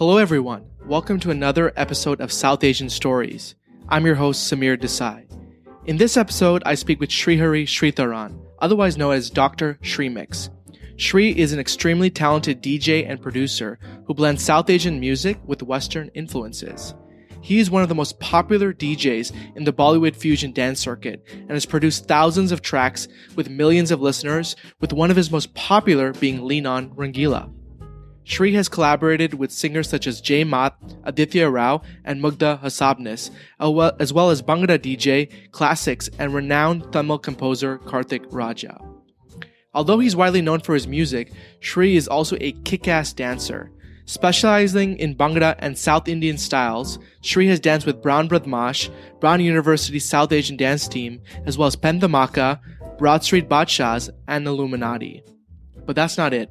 Hello, everyone. Welcome to another episode of South Asian Stories. I'm your host, Samir Desai. In this episode, I speak with Srihari Sritharan, otherwise known as Dr. Srimix. Sri is an extremely talented DJ and producer who blends South Asian music with Western influences. He is one of the most popular DJs in the Bollywood fusion dance circuit and has produced thousands of tracks with millions of listeners, with one of his most popular being Lean On Rangila. Sri has collaborated with singers such as Jay Maat, Aditya Rao, and Mugdha Hasabnis, as well as Bhangra DJ, classics, and renowned Tamil composer Karthik Raja. Although he's widely known for his music, Sri is also a kick-ass dancer. Specializing in Bhangra and South Indian styles, Sri has danced with Brown Badmaash, Brown University South Asian Dance Team, as well as Penn Dhamaka, Broad Street Badshahs, and Illuminati. But that's not it.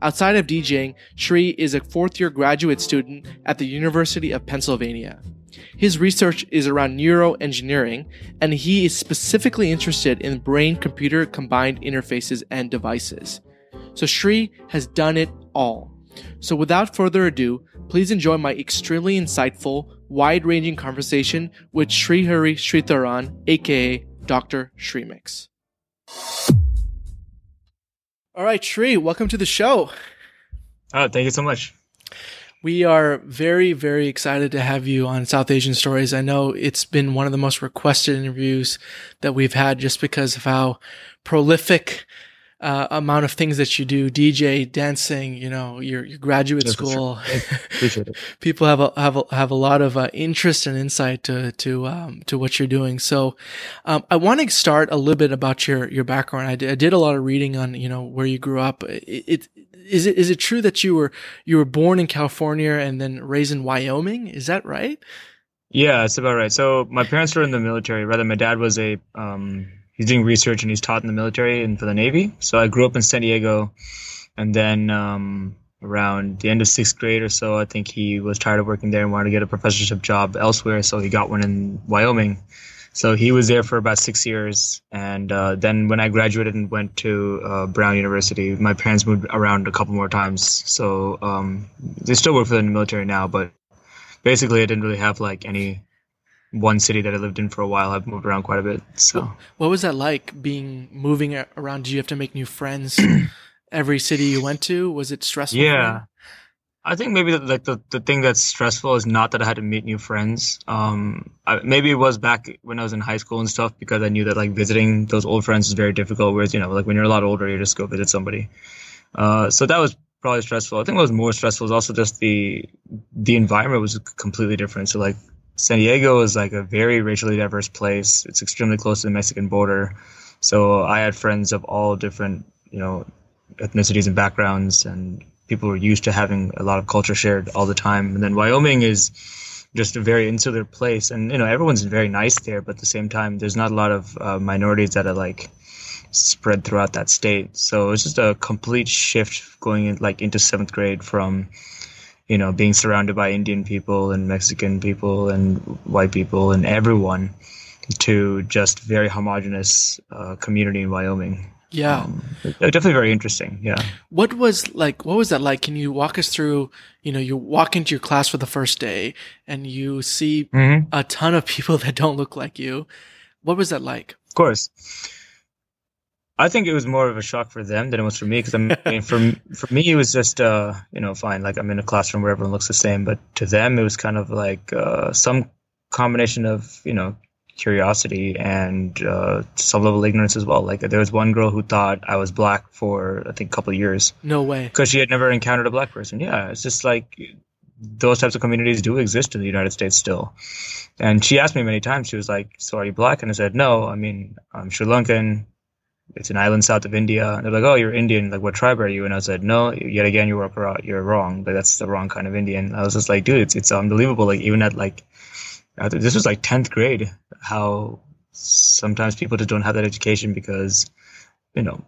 Outside of DJing, Sri is a fourth year graduate student at the University of Pennsylvania. His research is around neuroengineering, and he is specifically interested in brain computer combined interfaces and devices. So Sri has done it all. So without further ado, please enjoy my extremely insightful, wide ranging conversation with Srihari Sritharan, aka Dr. Srimix. All right, Sri, welcome to the show. Oh, thank you so much. We are very, very excited to have you on South Asian Stories. I know it's been one of the most requested interviews that we've had just because of how prolific uh, amount of things that you do, DJ, dancing, you know, your, your graduate school. Sure. Appreciate it. People have a, have a, have a lot of uh, interest and insight to, to, um, to what you're doing. So, um, I want to start a little bit about your, your background. I did, I did a lot of reading on, you know, where you grew up. It, it, is it, is it true that you were, you were born in California and then raised in Wyoming? Is that right? Yeah, that's about right. So my parents were in the military. Rather, my dad was a, um, he's doing research and he's taught in the military and for the Navy. So I grew up in San Diego, and then um, around the end of sixth grade or so, I think he was tired of working there and wanted to get a professorship job elsewhere. So he got one in Wyoming. So he was there for about six years, and uh, then when I graduated and went to uh, Brown University, my parents moved around a couple more times. So um, they still work for the military now, but basically I didn't really have like any one city that I lived in for a while. I've moved around quite a bit. So, what was that like being moving around? Did you have to make new friends every city you went to? Was it stressful? Yeah, I think maybe the, like the, the thing that's stressful is not that I had to meet new friends. Um, I, maybe it was back when I was in high school and stuff because I knew that like visiting those old friends is very difficult. Whereas you know, like when you're a lot older, you just go visit somebody. Uh, so that was probably stressful. I think what was more stressful was also just the the environment was completely different. So like San Diego is like a very racially diverse place. It's extremely close to the Mexican border. So I had friends of all different, you know, ethnicities and backgrounds, and people were used to having a lot of culture shared all the time. And then Wyoming is just a very insular place, and you know, everyone's very nice there, but at the same time, there's not a lot of uh, minorities that are like spread throughout that state. So it's just a complete shift going in, like into seventh grade from you know, being surrounded by Indian people and Mexican people and white people and everyone to just very homogenous uh, community in Wyoming. Yeah, um, definitely very interesting. Yeah. What was like? What was that like? Can you walk us through? You know, you walk into your class for the first day and you see mm-hmm. a ton of people that don't look like you. What was that like? Of course. I think it was more of a shock for them than it was for me because I mean, for for me it was just uh, you know fine like I'm in a classroom where everyone looks the same, but to them it was kind of like uh, some combination of you know curiosity and uh, some level of ignorance as well. Like there was one girl who thought I was black for I think a couple of years. No way. Because she had never encountered a black person. Yeah, it's just like those types of communities do exist in the United States still. And she asked me many times. She was like, "So are you black?" And I said, "No. I mean, I'm Sri Lankan it's an island south of India. And they're like, oh, you're Indian. Like, what tribe are you? And I said, no, yet again, you were you're wrong. Like, that's the wrong kind of Indian. I was just like, dude, it's, it's unbelievable. Like, even at like, this was like 10th grade, how sometimes people just don't have that education because, you know,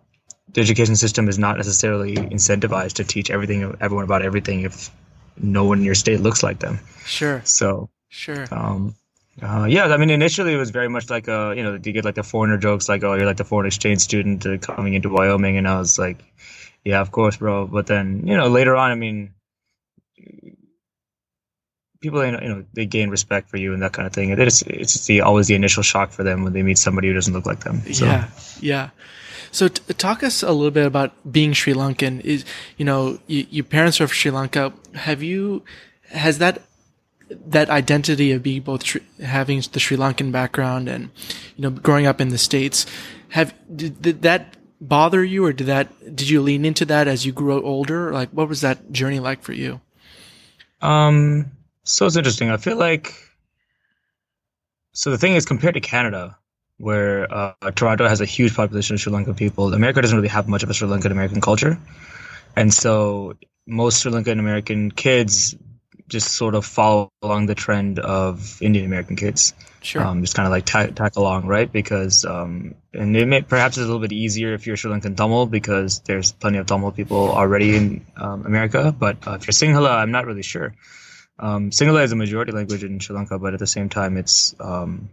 the education system is not necessarily incentivized to teach everything, everyone about everything if no one in your state looks like them. Sure. So, sure. Um, uh, yeah, I mean, initially it was very much like a, you know, you get like the foreigner jokes, like, oh, you're like the foreign exchange student uh, coming into Wyoming, and I was like, yeah, of course, bro. But then, you know, later on, I mean, people you know they gain respect for you and that kind of thing. It's it's the always the initial shock for them when they meet somebody who doesn't look like them. So. Yeah, yeah. So t- talk us a little bit about being Sri Lankan. Is you know you, your parents are from Sri Lanka. Have you has that that identity of being both having the Sri Lankan background and you know growing up in the states have did, did that bother you or did that did you lean into that as you grew older? Like what was that journey like for you? Um so it's interesting. I feel like so the thing is compared to canada where uh, toronto has a huge population of sri lankan people america doesn't really have much of a sri lankan american culture. And so most sri lankan american kids just sort of follow along the trend of Indian American kids. Sure. Um, just kind of like tack, tack along, right? Because, um, and it may, perhaps it's a little bit easier if you're Sri Lankan Tamil because there's plenty of Tamil people already in um, America. But uh, if you're Sinhala, I'm not really sure. Um, Sinhala is a majority language in Sri Lanka, but at the same time, it's, um,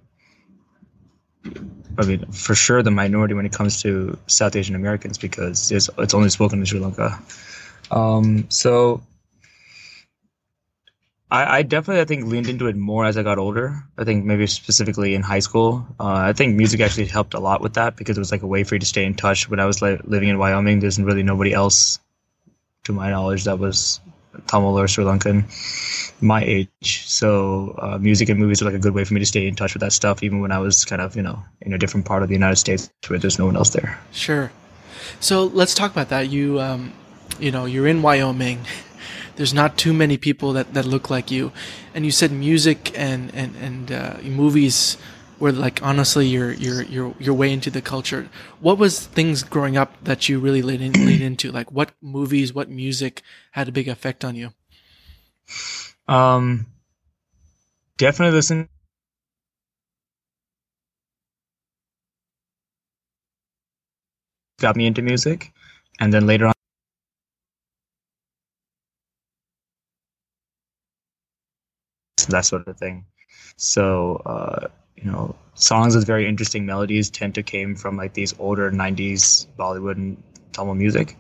I mean, for sure the minority when it comes to South Asian Americans because it's, it's only spoken in Sri Lanka. Um, so I, I, definitely I think leaned into it more as I got older. I think maybe specifically in high school. Uh, I think music actually helped a lot with that because it was like a way for you to stay in touch. When I was li- living in Wyoming, there's really nobody else, to my knowledge, that was Tamil or Sri Lankan my age. So uh, music and movies were like a good way for me to stay in touch with that stuff, even when I was kind of you know in a different part of the United States where there's no one else there. Sure. So let's talk about that. You um, you know, you're in Wyoming there's not too many people that, that look like you. And you said music and and and uh, movies were like honestly your your your your way into the culture. What was things growing up that you really leaned, in, into? Like what movies, what music had a big effect on you? Um, definitely listen. Got me into music, and then later on. That sort of thing. So, uh, you know, songs with very interesting melodies tend to came from like these older '90s Bollywood and Tamil music,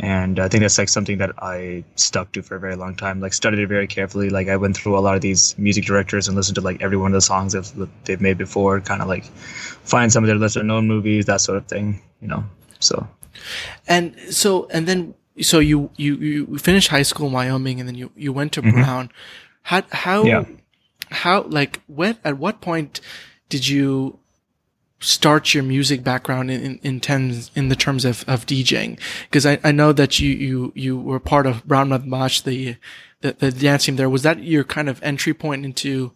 and I think that's like something that I stuck to for a very long time. Like studied it very carefully. Like I went through a lot of these music directors and listened to like every one of the songs that they've made before. Kind of like find some of their lesser known movies, that sort of thing. You know, so. And so, and then so you you you finished high school in Wyoming, and then you you went to mm-hmm. How how yeah. how like what at what point did you start your music background in, in, in terms in the terms of, of DJing? Because I, I know that you, you you were part of Brown Badmaash, the, the the dance team there. Was that your kind of entry point into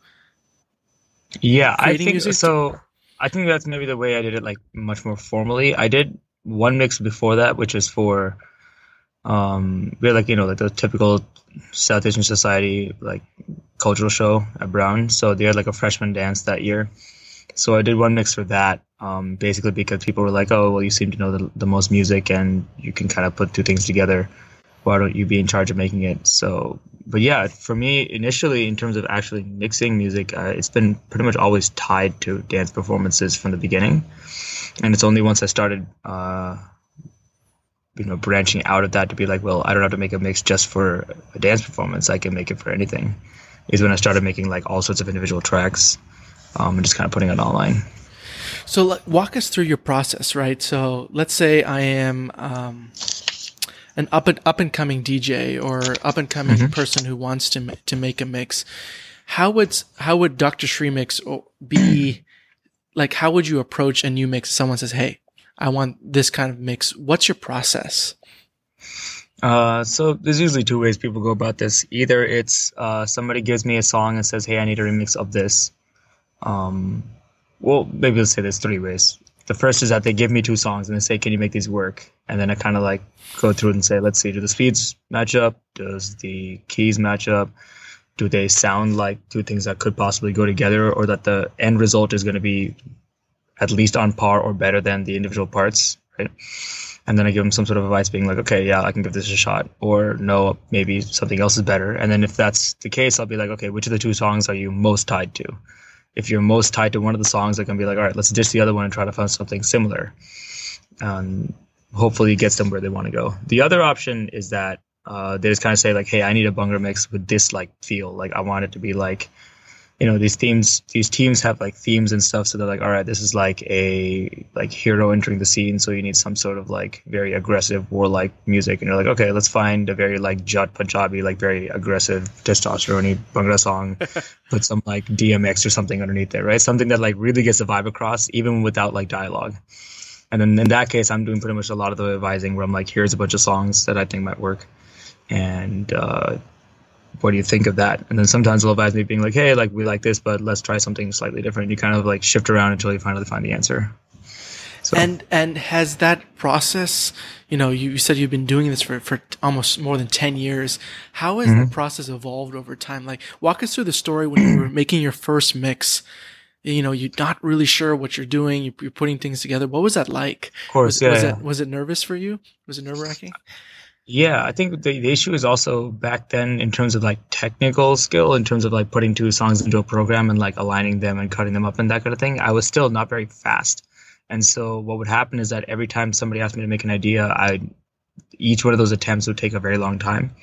Yeah, I think music? so I think that's maybe the way I did it like much more formally. I did one mix before that, which is for um, we had like you know like the typical South Asian Society like cultural show at Brown. So they had like a freshman dance that year. So I did one mix for that, um, basically because people were like, "Oh, well, you seem to know the, the most music, and you can kind of put two things together. Why don't you be in charge of making it?" So, but yeah, for me initially, in terms of actually mixing music, uh, it's been pretty much always tied to dance performances from the beginning, and it's only once I started. Uh, you know branching out of that to be like well i don't have to make a mix just for a dance performance. I can make it for anything is when i started making like all sorts of individual tracks um, and just kind of putting it online. So like, walk us through your process right? So let's say i am um, an up and up and coming dj or up and coming mm-hmm. person who wants to to make a mix. How would how would dr Srimix be like how would you approach a new mix? Someone says hey I want this kind of mix. What's your process? Uh, so there's usually two ways people go about this. Either it's uh, somebody gives me a song and says, "Hey, I need a remix of this." Um, well, maybe let's say there's three ways. The first is that they give me two songs and they say, "Can you make these work?" And then I kind of like go through and say, "Let's see, do the speeds match up? Does the keys match up? Do they sound like two things that could possibly go together, or that the end result is going to be at least on par or better than the individual parts, right? And then I give them some sort of advice being like, okay, yeah, I can give this a shot. Or no, maybe something else is better. And then if that's the case, I'll be like, okay, which of the two songs are you most tied to? If you're most tied to one of the songs, I can be like, all right, let's ditch the other one and try to find something similar. Um, hopefully it gets them where they want to go. The other option is that uh, they just kind of say like, "Hey, I need a Bhangra mix with this like feel. Like I want it to be like you know these themes these teams have like themes and stuff so they're like all right this is like a like hero entering the scene so you need some sort of like very aggressive warlike music. And you're like okay let's find a very like jat punjabi like very aggressive testosterone bhangra song put some like dmx or something underneath there right? Something that like really gets the vibe across even without like dialogue. And then in that case i'm doing pretty much a lot of the advising where i'm like here's a bunch of songs that i think might work and uh what do you think of that? And then sometimes they'll advise me being like, hey, like we like this, but let's try something slightly different. You kind of like shift around until you finally find the answer. So. And and has that process, you know, you, said you've been doing this for, for almost more than ten years. How has mm-hmm. the process evolved over time? Like, walk us through the story when you were making your first mix. You know, you're not really sure what you're doing. You're, putting things together. What was that like? Of course, was, yeah. Was yeah. it was it nervous for you? Was it nerve wracking? Yeah, I think the, the issue is also back then in terms of like technical skill, in terms of like putting two songs into a program and like aligning them and cutting them up and that kind of thing. I was still not very fast. And so what would happen is that every time somebody asked me to make an idea, I each one of those attempts would take a very long time.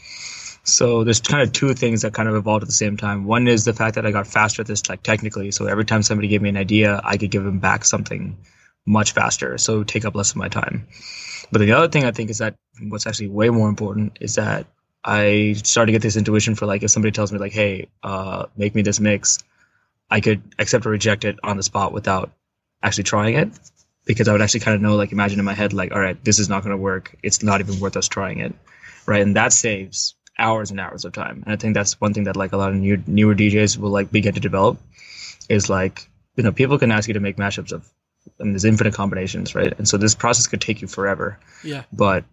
So there's kind of two things that kind of evolved at the same time. One is the fact that I got faster at this like technically. So every time somebody gave me an idea, I could give them back something much faster. So take up less of my time. But the other thing I think is that what's actually way more important is that I started to get this intuition for like if somebody tells me like, hey, uh, make me this mix, I could accept or reject it on the spot without actually trying it. Because I would actually kind of know, like, imagine in my head, like, all right, this is not going to work. It's not even worth us trying it, right? And that saves hours and hours of time. And I think that's one thing that like a lot of new newer DJs will like begin to develop is like, you know, people can ask you to make mashups of I mean, there's infinite combinations, right? And so this process could take you forever. Yeah. But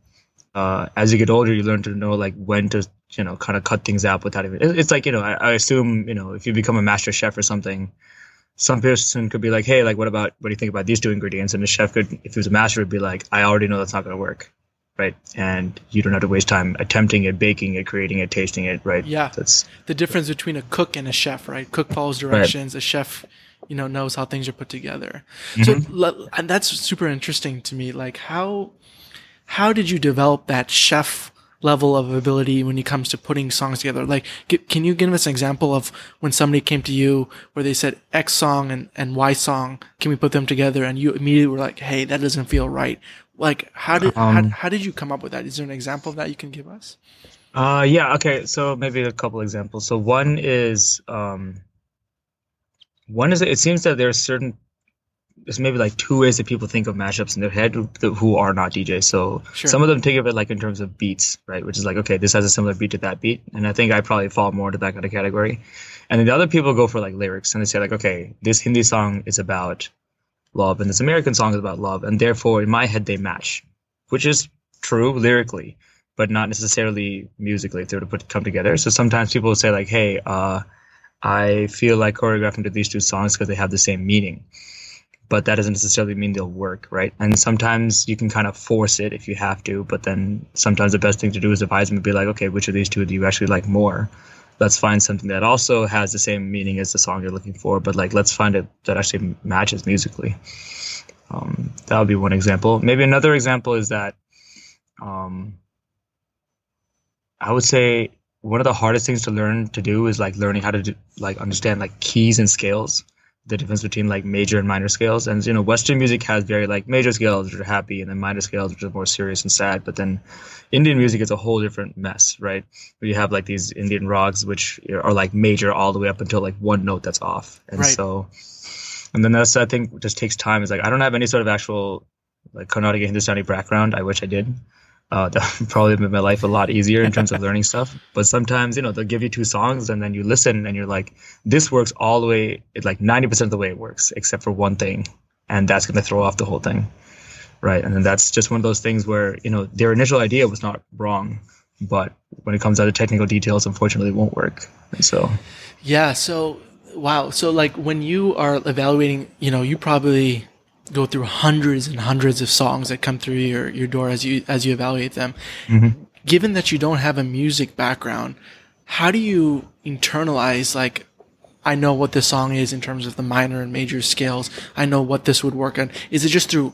uh, as you get older, you learn to know like when to, you know, kind of cut things out without even. It's like you know, I, I assume you know, if you become a master chef or something, some person could be like, hey, like what about what do you think about these two ingredients? And the chef could, if he was a master, would be like, I already know that's not going to work, right? And you don't have to waste time attempting it, baking it, creating it, tasting it, right? Yeah. That's the difference between a cook and a chef, right? Cook follows directions. Right. A chef you know knows how things are put together. Mm-hmm. So and that's super interesting to me. Like how how did you develop that chef level of ability when it comes to putting songs together? Like, can you give us an example of when somebody came to you where they said X song and, and Y song, can we put them together? And you immediately were like, Hey, that doesn't feel right. Like, how did, um, how, how did you come up with that? Is there an example of that you can give us? Uh, yeah. Okay. So maybe a couple examples. So one is, um, one is it seems that there are certain there's maybe like two ways that people think of mashups in their head who are not DJs. So sure. some of them think of it like in terms of beats, right? Which is like, okay, this has a similar beat to that beat. And I think I probably fall more into that kind of category. And then the other people go for like lyrics and they say like, okay, this Hindi song is about love and this American song is about love. And therefore in my head, they match, which is true lyrically, but not necessarily musically if they were to put come together. So sometimes people will say like, hey, uh, I feel like choreographing to these two songs because they have the same meaning. But that doesn't necessarily mean they'll work, right? And sometimes you can kind of force it if you have to, but then sometimes the best thing to do is advise them to be like, okay, which of these two do you actually like more? Let's find something that also has the same meaning as the song you're looking for, but like let's find it that actually matches musically. Um, that would be one example. Maybe another example is that um, I would say one of the hardest things to learn to do is like learning how to do, like understand like keys and scales the difference between like major and minor scales. And you know western music has very like major scales which are happy and then minor scales which are more serious and sad. But then indian music is a whole different mess right? Where you have like these indian rags which are like major all the way up until like one note that's off. And right. so and then that's i think just takes time. Is like i don't have any sort of actual like carnatic hindustani background. I wish i did uh, that probably made my life a lot easier in terms of learning stuff. But sometimes, you know, they'll give you two songs and then you listen and you're like, this works all the way, it like 90% of the way it works, except for one thing. And that's going to throw off the whole thing. Right. And then that's just one of those things where, you know, their initial idea was not wrong, but when it comes down to technical details, unfortunately, it won't work. And so, yeah. So, wow. So, like, when you are evaluating, you know, you probably go through hundreds and hundreds of songs that come through your, your door as you as you evaluate them. Mm-hmm. Given that you don't have a music background, how do you internalize like I know what this song is in terms of the minor and major scales. I know what this would work on. Is it just through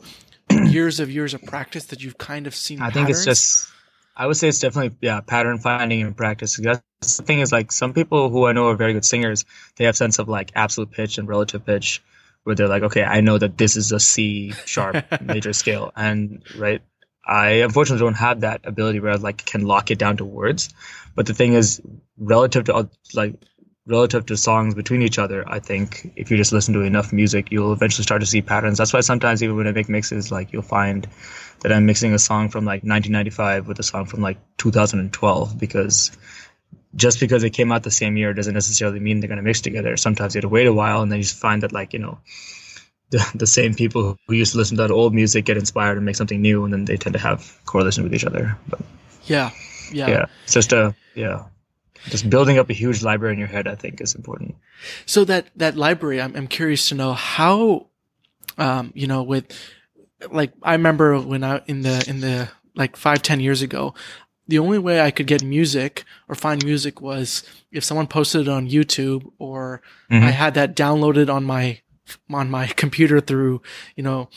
years of years of practice that you've kind of seen? I patterns? think it's just I would say it's definitely yeah pattern finding and practice. That's the thing is like some people who I know are very good singers, they have sense of like absolute pitch and relative pitch, where they're like, okay, I know that this is a C sharp major scale, and right, I unfortunately don't have that ability where I like can lock it down to words. But the thing is, relative to like relative to songs between each other, I think if you just listen to enough music, you'll eventually start to see patterns. That's why sometimes even when I make mixes, like you'll find that I'm mixing a song from like 1995 with a song from like 2012 because just because it came out the same year doesn't necessarily mean they're going to mix together. Sometimes you have to wait a while and then you find that like, you know, the, the same people who used to listen to that old music get inspired and make something new and then they tend to have correlation with each other. But yeah. Yeah. Yeah. It's just a, yeah just building up a huge library in your head, I think, is important. So that that library, I'm I'm curious to know how, um, you know, with like I remember when I in the in the like five ten years ago, the only way I could get music or find music was if someone posted it on YouTube or mm-hmm. I had that downloaded on my on my computer through you know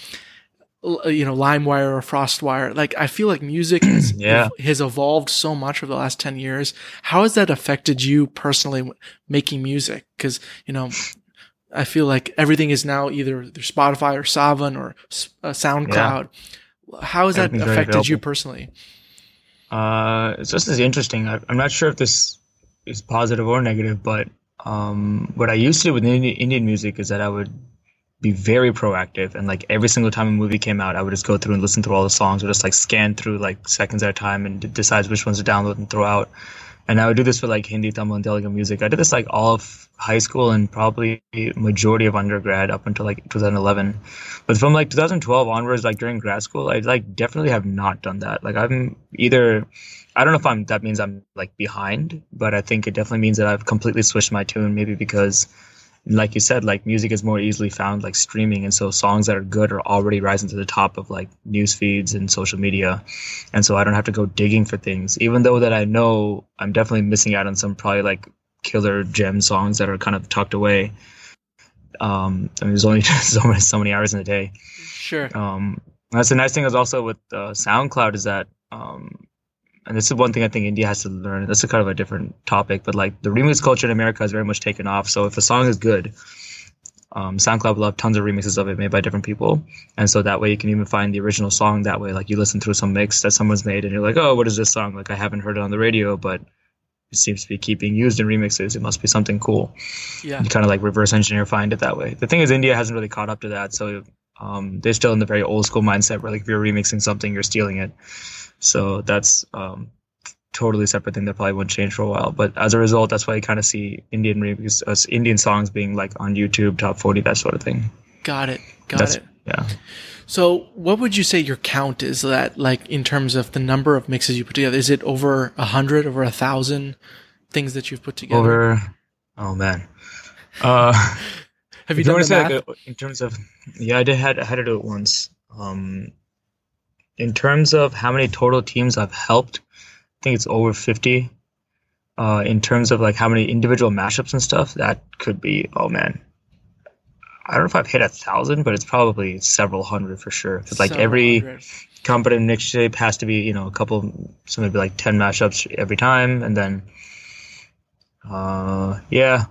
uh, you know limewire or frostwire like i feel like music has, yeah. has evolved so much over the last 10 years how has that affected you personally making music because you know i feel like everything is now either spotify or saavn or uh, soundcloud yeah. how has that affected you personally uh it's just as interesting. I, i'm not sure if this is positive or negative but um what i used to do with indian music is that i would be very proactive and like every single time a movie came out i would just go through and listen through all the songs. Or just like scan through like seconds at a time and d- decide which ones to download and throw out and i would do this for like hindi tamil and telugu music i did this like all of high school and probably majority of undergrad up until like 2011 but from like 2012 onwards like during grad school i like definitely have not done that like i'm either I don't know if I'm that means I'm like behind, but I think it definitely means that I've completely switched my tune. Maybe because like you said, like music is more easily found like streaming, and so songs that are good are already rising to the top of like news feeds and social media, and so I don't have to go digging for things. Even though that I know I'm definitely missing out on some probably like killer gem songs that are kind of tucked away. Um, I mean, there's only so many so many hours in a day. Sure. Um, that's the nice thing is also with uh, SoundCloud is that um, and this is one thing I think India has to learn. That's a kind of a different topic, but like the remix culture in America has very much taken off. So if a song is good, um, SoundCloud will have tons of remixes of it made by different people, and so that way you can even find the original song that way. Like you listen through some mix that someone's made, and you're like, oh, what is this song? Like I haven't heard it on the radio, but it seems to be keeping used in remixes. It must be something cool. Yeah. You kind of like reverse engineer find it that way. The thing is, India hasn't really caught up to that, so um, they're still in the very old school mindset where like if you're remixing something, you're stealing it. So that's um, totally separate thing that probably won't change for a while. But as a result, that's why you kind of see Indian remixes, uh, Indian songs being like on YouTube, top 40, that sort of thing. Got it. Got that's, it. Yeah. So, what would you say your count is that, like, in terms of the number of mixes you put together? Is it over a hundred, over a thousand things that you've put together? Over, oh man. Uh, Have you done the math? Like, uh, in terms of, yeah, I did had I had to do it once. Um, in terms of how many total teams I've helped, I think it's over 50. Uh, in terms of like how many individual mashups and stuff, that could be, oh man. I don't know if I've hit a thousand, but it's probably several hundred for sure. Because like every hundred. competent mixtape has to be, you know, a couple, so maybe like 10 mashups every time. And then, uh, yeah,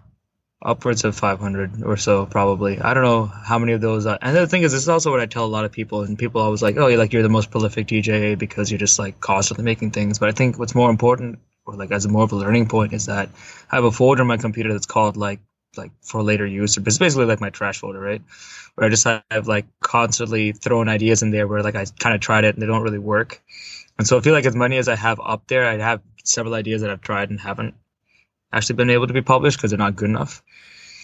upwards of 500 or so probably. I don't know how many of those are. and the thing is this is also what i tell a lot of people and people always like oh you're like you're the most prolific dj because you're just like constantly making things. But i think what's more important or like as more of a learning point is that i have a folder on my computer that's called like like for later use it's basically like my trash folder right? Where i just have like constantly thrown ideas in there where like i kind of tried it and they don't really work. And so i feel like as many as i have up there i have several ideas that i've tried and haven't actually been able to be published because they're not good enough.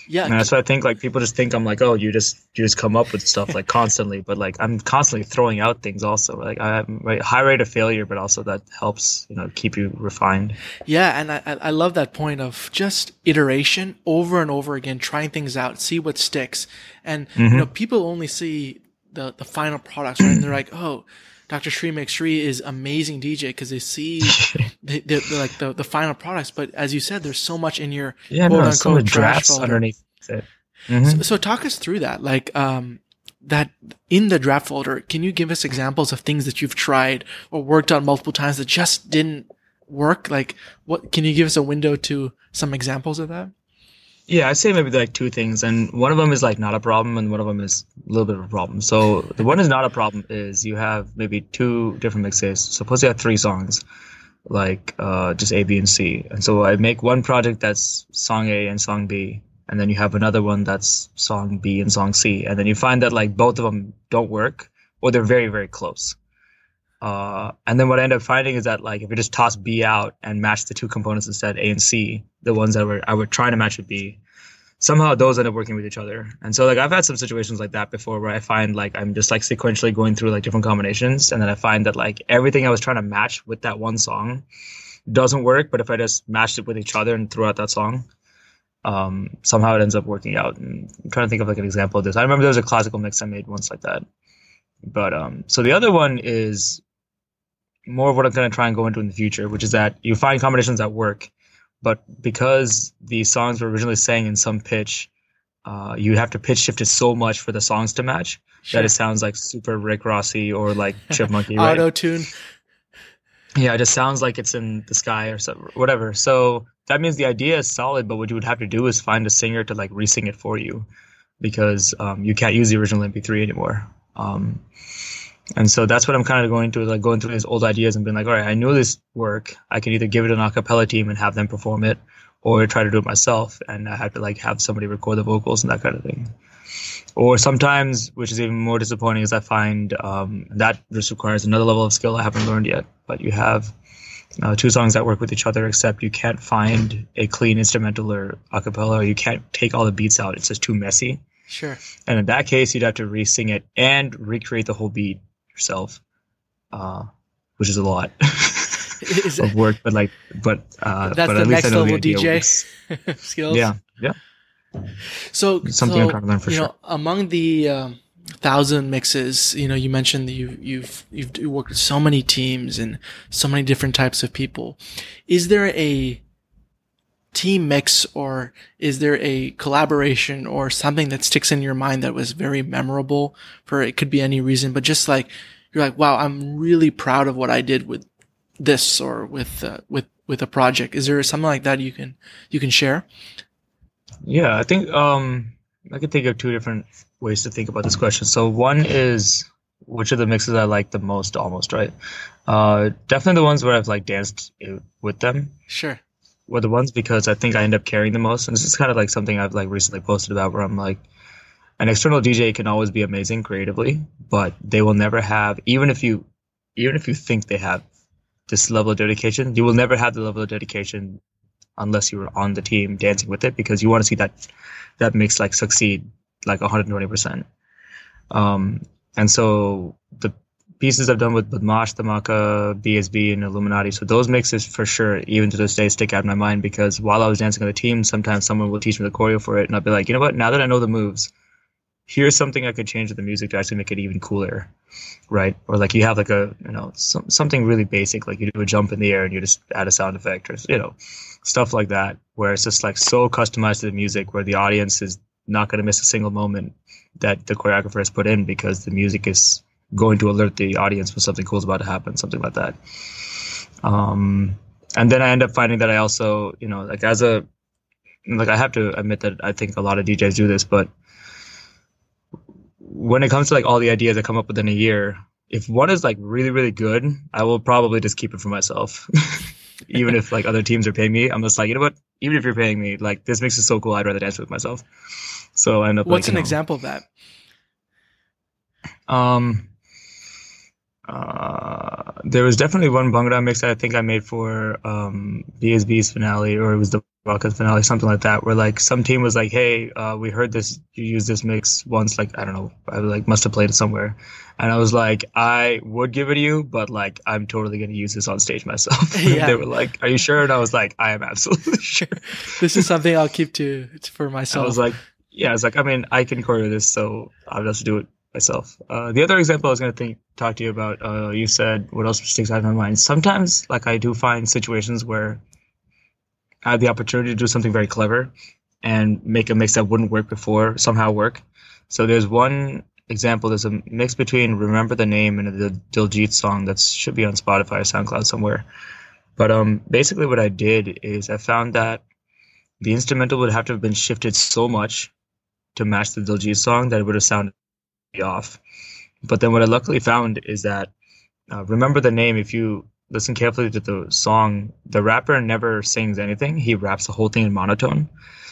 Yeah, and that's what I think. Like people just think I'm like, oh, you just you just come up with stuff like constantly, but like I'm constantly throwing out things also. Like I have right, high rate of failure, but also that helps you know keep you refined. Yeah, and I I love that point of just iteration over and over again, trying things out, see what sticks, and mm-hmm. you know people only see the the final products, right? and they're like, oh Dr. Srimix Sri is amazing DJ because they see the, the, the, like the, the final products. But as you said, there's so much in your yeah, quote no, unquote trash folder. underneath it. Mm-hmm. So, so, talk us through that. Like, um, that in the draft folder, can you give us examples of things that you've tried or worked on multiple times that just didn't work? Like, what can you give us a window to some examples of that? Yeah, I'd say maybe like two things, and one of them is like not a problem, and one of them is a little bit of a problem. So the one is not a problem is you have maybe two different mixes. Suppose you have three songs, like uh, just A, B, and C, and so I make one project that's song A and song B, and then you have another one that's song B and song C, and then you find that like both of them don't work, or they're very very close. Uh, and then what I end up finding is that like if you just toss B out and match the two components instead, A and C, the ones that were I were trying to match with B, somehow those end up working with each other. And so like I've had some situations like that before where I find like I'm just like sequentially going through like different combinations, and then I find that like everything I was trying to match with that one song doesn't work, but if I just matched it with each other and threw out that song, um, somehow it ends up working out. And I'm trying to think of like an example of this. I remember there was a classical mix I made once like that. But um, so the other one is more of what I'm going to try and go into in the future, which is that you find combinations that work, but because the songs were originally sang in some pitch, uh, you have to pitch shift it so much for the songs to match sure. that it sounds like super Rick Rossi or like Chipmunky. right? Auto tune. Yeah, it just sounds like it's in the sky or so, whatever. So that means the idea is solid, but what you would have to do is find a singer to like re-sing it for you, because um, you can't use the original MP3 anymore. Um, and so that's what I'm kind of going through, like going through these old ideas and being like, all right, I know this work. I can either give it an acapella team and have them perform it, or try to do it myself and I have to like have somebody record the vocals and that kind of thing. Or sometimes, which is even more disappointing, is I find um, that just requires another level of skill I haven't learned yet. But you have uh, two songs that work with each other, except you can't find a clean instrumental or acapella, or you can't take all the beats out. It's just too messy. Sure. And in that case, you'd have to re-sing it and recreate the whole beat yourself, uh, which is a lot is of work. But like, but uh, that's but the next level DJ skills. Yeah, yeah. So something so, I'm trying to learn for you sure. Know, among the um, thousand mixes, you know, you mentioned that you, you've you've worked with so many teams and so many different types of people. Is there a team mix or is there a collaboration or something that sticks in your mind that was very memorable for it could be any reason but just like you're like wow i'm really proud of what i did with this or with uh, with with a project. Is there something like that you can you can share? Yeah i think um i could think of two different ways to think about this question. So one is which of the mixes i like the most almost right? Uh definitely the ones where i've like danced with them. Sure were the ones because I think I end up caring the most. And this is kind of like something I've like recently posted about where I'm like, an external DJ can always be amazing creatively, but they will never have even if you even if you think they have this level of dedication, you will never have the level of dedication unless you were on the team dancing with it because you want to see that that mix like succeed like 120%. Um, and so pieces I've done with Badmaash, Dhamaka, BSB, and Illuminati. So those mixes for sure, even to this day, stick out in my mind because while I was dancing on the team, sometimes someone will teach me the choreo for it, and I'll be like, you know what? Now that I know the moves, here's something I could change with the music to actually make it even cooler, right? Or like you have like a you know some, something really basic, like you do a jump in the air and you just add a sound effect, or you know stuff like that, where it's just like so customized to the music, where the audience is not going to miss a single moment that the choreographer has put in because the music is going to alert the audience when something cool is about to happen, something like that. Um, and then I end up finding that I also, you know, like as a, like I have to admit that I think a lot of DJs do this, but when it comes to like all the ideas that come up within a year, if one is like really, really good, I will probably just keep it for myself. even if like other teams are paying me, I'm just like, you know what? Even if you're paying me, like this makes it so cool, I'd rather dance with myself. So I end up. What's like, an know, example of that? Um, uh, there was definitely one Bhangra mix that I think I made for um, BSB's finale, or it was the Rockets finale, something like that, where like some team was like, "Hey, uh, we heard this. You used this mix once. Like I don't know, I like must have played it somewhere." And I was like, "I would give it to you, but like I'm totally gonna use this on stage myself." Yeah. they were like, "Are you sure?" And I was like, "I am absolutely sure." this is something I'll keep to for myself. I was like, "Yeah." I was like, "I mean, I can choreo this, so I'll just do it myself. Uh, the other example I was going to talk to you about, uh, you said what else sticks out in my mind. Sometimes, like I do find situations where I have the opportunity to do something very clever and make a mix that wouldn't work before somehow work. So there's one example, there's a mix between "Remember the Name" and the Diljit song that should be on Spotify or SoundCloud somewhere. But um, basically, what I did is I found that the instrumental would have to have been shifted so much to match the Diljit song that it would have sounded off. But then what I luckily found is that uh, remember the name. If you listen carefully to the song, the rapper never sings anything. He raps the whole thing in monotone.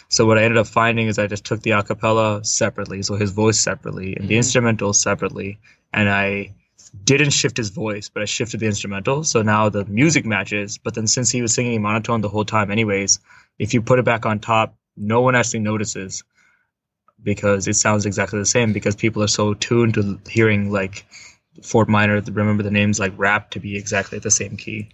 So what I ended up finding is I just took the acapella separately, so his voice separately, and the mm-hmm. instrumental separately, and I didn't shift his voice, but I shifted the instrumental. So now the music matches. But then since he was singing in monotone the whole time, anyways, if you put it back on top, no one actually notices because it sounds exactly the same because people are so tuned to hearing like Fort Minor, remember the names like rap to be exactly the same key.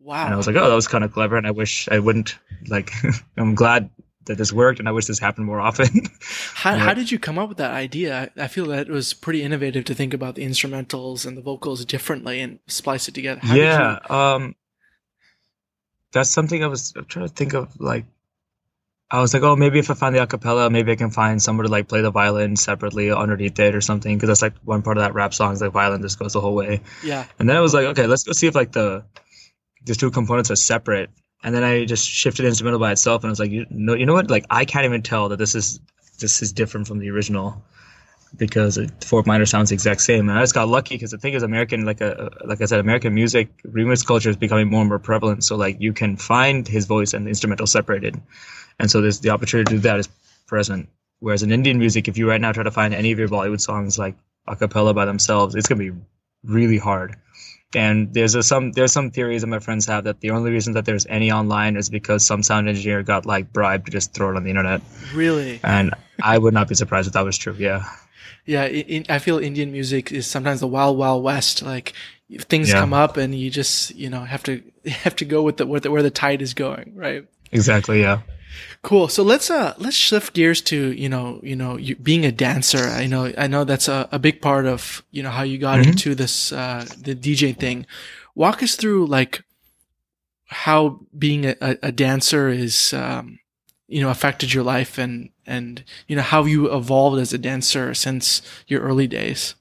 Wow. And I was like, oh, that was kind of clever. And I wish I wouldn't like, I'm glad that this worked and I wish this happened more often. how, how did you come up with that idea? I feel that it was pretty innovative to think about the instrumentals and the vocals differently and splice it together. How yeah. You... Um, that's something I was trying to think of like I was like, oh, maybe if I find the acapella, maybe I can find someone to like play the violin separately underneath it or something. Because that's like one part of that rap song is like violin just goes the whole way. Yeah. And then I was like, okay, let's go see if like the these two components are separate. And then I just shifted instrumental by itself, and I was like, you know, you know what? Like I can't even tell that this is this is different from the original because Fort Minor sounds the exact same. And I just got lucky because the thing is, American, like a like I said, American music remix culture is becoming more and more prevalent. So like you can find his voice and the instrumental separated and so there's the opportunity to do that is present. Whereas in Indian music, if you right now try to find any of your Bollywood songs like a cappella by themselves, it's gonna be really hard. And there's a, some there's some theories that my friends have that the only reason that there's any online is because some sound engineer got like bribed to just throw it on the internet. Really? And I would not be surprised if that was true. Yeah. Yeah, in, I feel Indian music is sometimes the wild wild west. Like things yeah. come up and you just you know have to have to go with the, with the where the tide is going, right? Exactly. Yeah. Cool. So let's uh let's shift gears to you know you know you, being a dancer. I know I know that's a, a big part of you know how you got mm-hmm. into this uh the DJ thing. Walk us through like how being a, a dancer is um you know affected your life and and you know how you evolved as a dancer since your early days.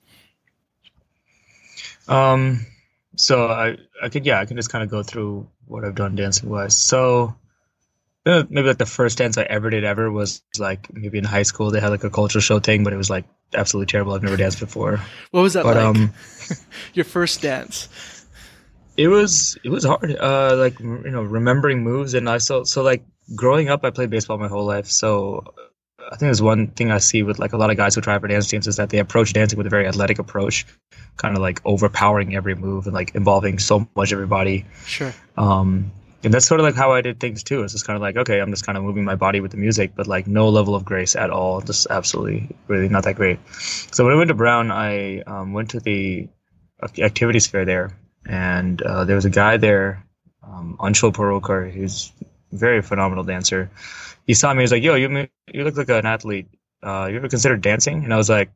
Um. So I I could yeah I can just kind of go through what I've done dancing wise. So maybe like the first dance I ever did ever was like maybe in high school they had like a cultural show thing, but it was like absolutely terrible. I've never danced before. What was that but, like? Um, Your first dance? It was it was hard. Uh, like you know, remembering moves and I so so like growing up, I played baseball my whole life. So I think there's one thing I see with like a lot of guys who try for dance teams is that they approach dancing with a very athletic approach, kind of like overpowering every move and like involving so much everybody. Sure. Um, and that's sort of like how I did things too. It's just kind of like, okay, I'm just kind of moving my body with the music, but like no level of grace at all. Just absolutely, really not that great. So when I went to Brown, I um, went to the activities fair there, and uh, there was a guy there, um, Anshul Parokar, who's very phenomenal dancer. He saw me. He was like, "Yo, you you look like an athlete. Uh, you ever considered dancing?" And I was like,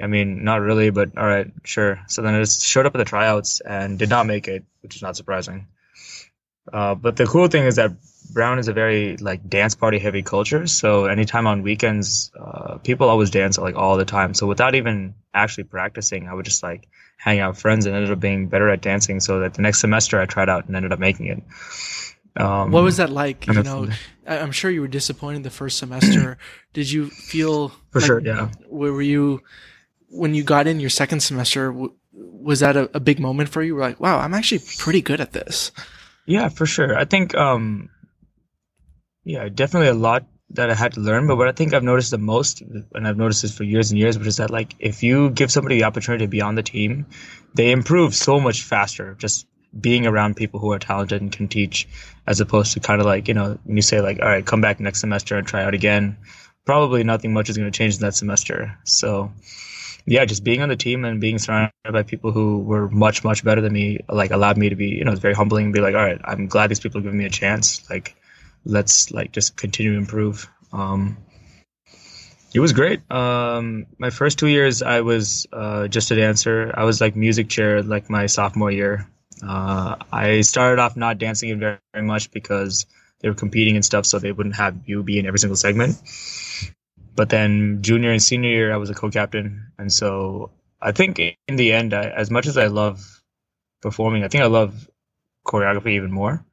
I mean, not really, but all right, sure. So then I just showed up at the tryouts and did not make it, which is not surprising. Uh, but the cool thing is that Brown is a very like dance party heavy culture. So anytime on weekends, uh, people always dance like all the time. So without even actually practicing, I would just like hang out with friends and ended up being better at dancing. So that the next semester I tried out and ended up making it. Um, what was that like? You know, I'm sure you were disappointed the first semester. Did you feel for like, sure? Yeah. Were you when you got in your second semester? Was that a, a big moment for you? Were like, wow, I'm actually pretty good at this. Yeah, for sure. I think, um, yeah, definitely a lot that I had to learn. But what I think I've noticed the most, and I've noticed this for years and years, which is that like if you give somebody the opportunity to be on the team, they improve so much faster just being around people who are talented and can teach, as opposed to kind of like you know when you say like, all right, come back next semester and try out again. Probably nothing much is going to change in that semester. So yeah, just being on the team and being surrounded by people who were much, much better than me, like allowed me to be, you know, it's very humbling and be like, all right, I'm glad these people are giving me a chance. Like, let's like just continue to improve. Um, it was great. Um, my first two years, I was uh, just a dancer. I was like music chair like my sophomore year. Uh, I started off not dancing very, very much because they were competing and stuff, so they wouldn't have you be in every single segment. But then junior and senior year, I was a co-captain, and so I think in the end, I, as much as I love performing, I think I love choreography even more.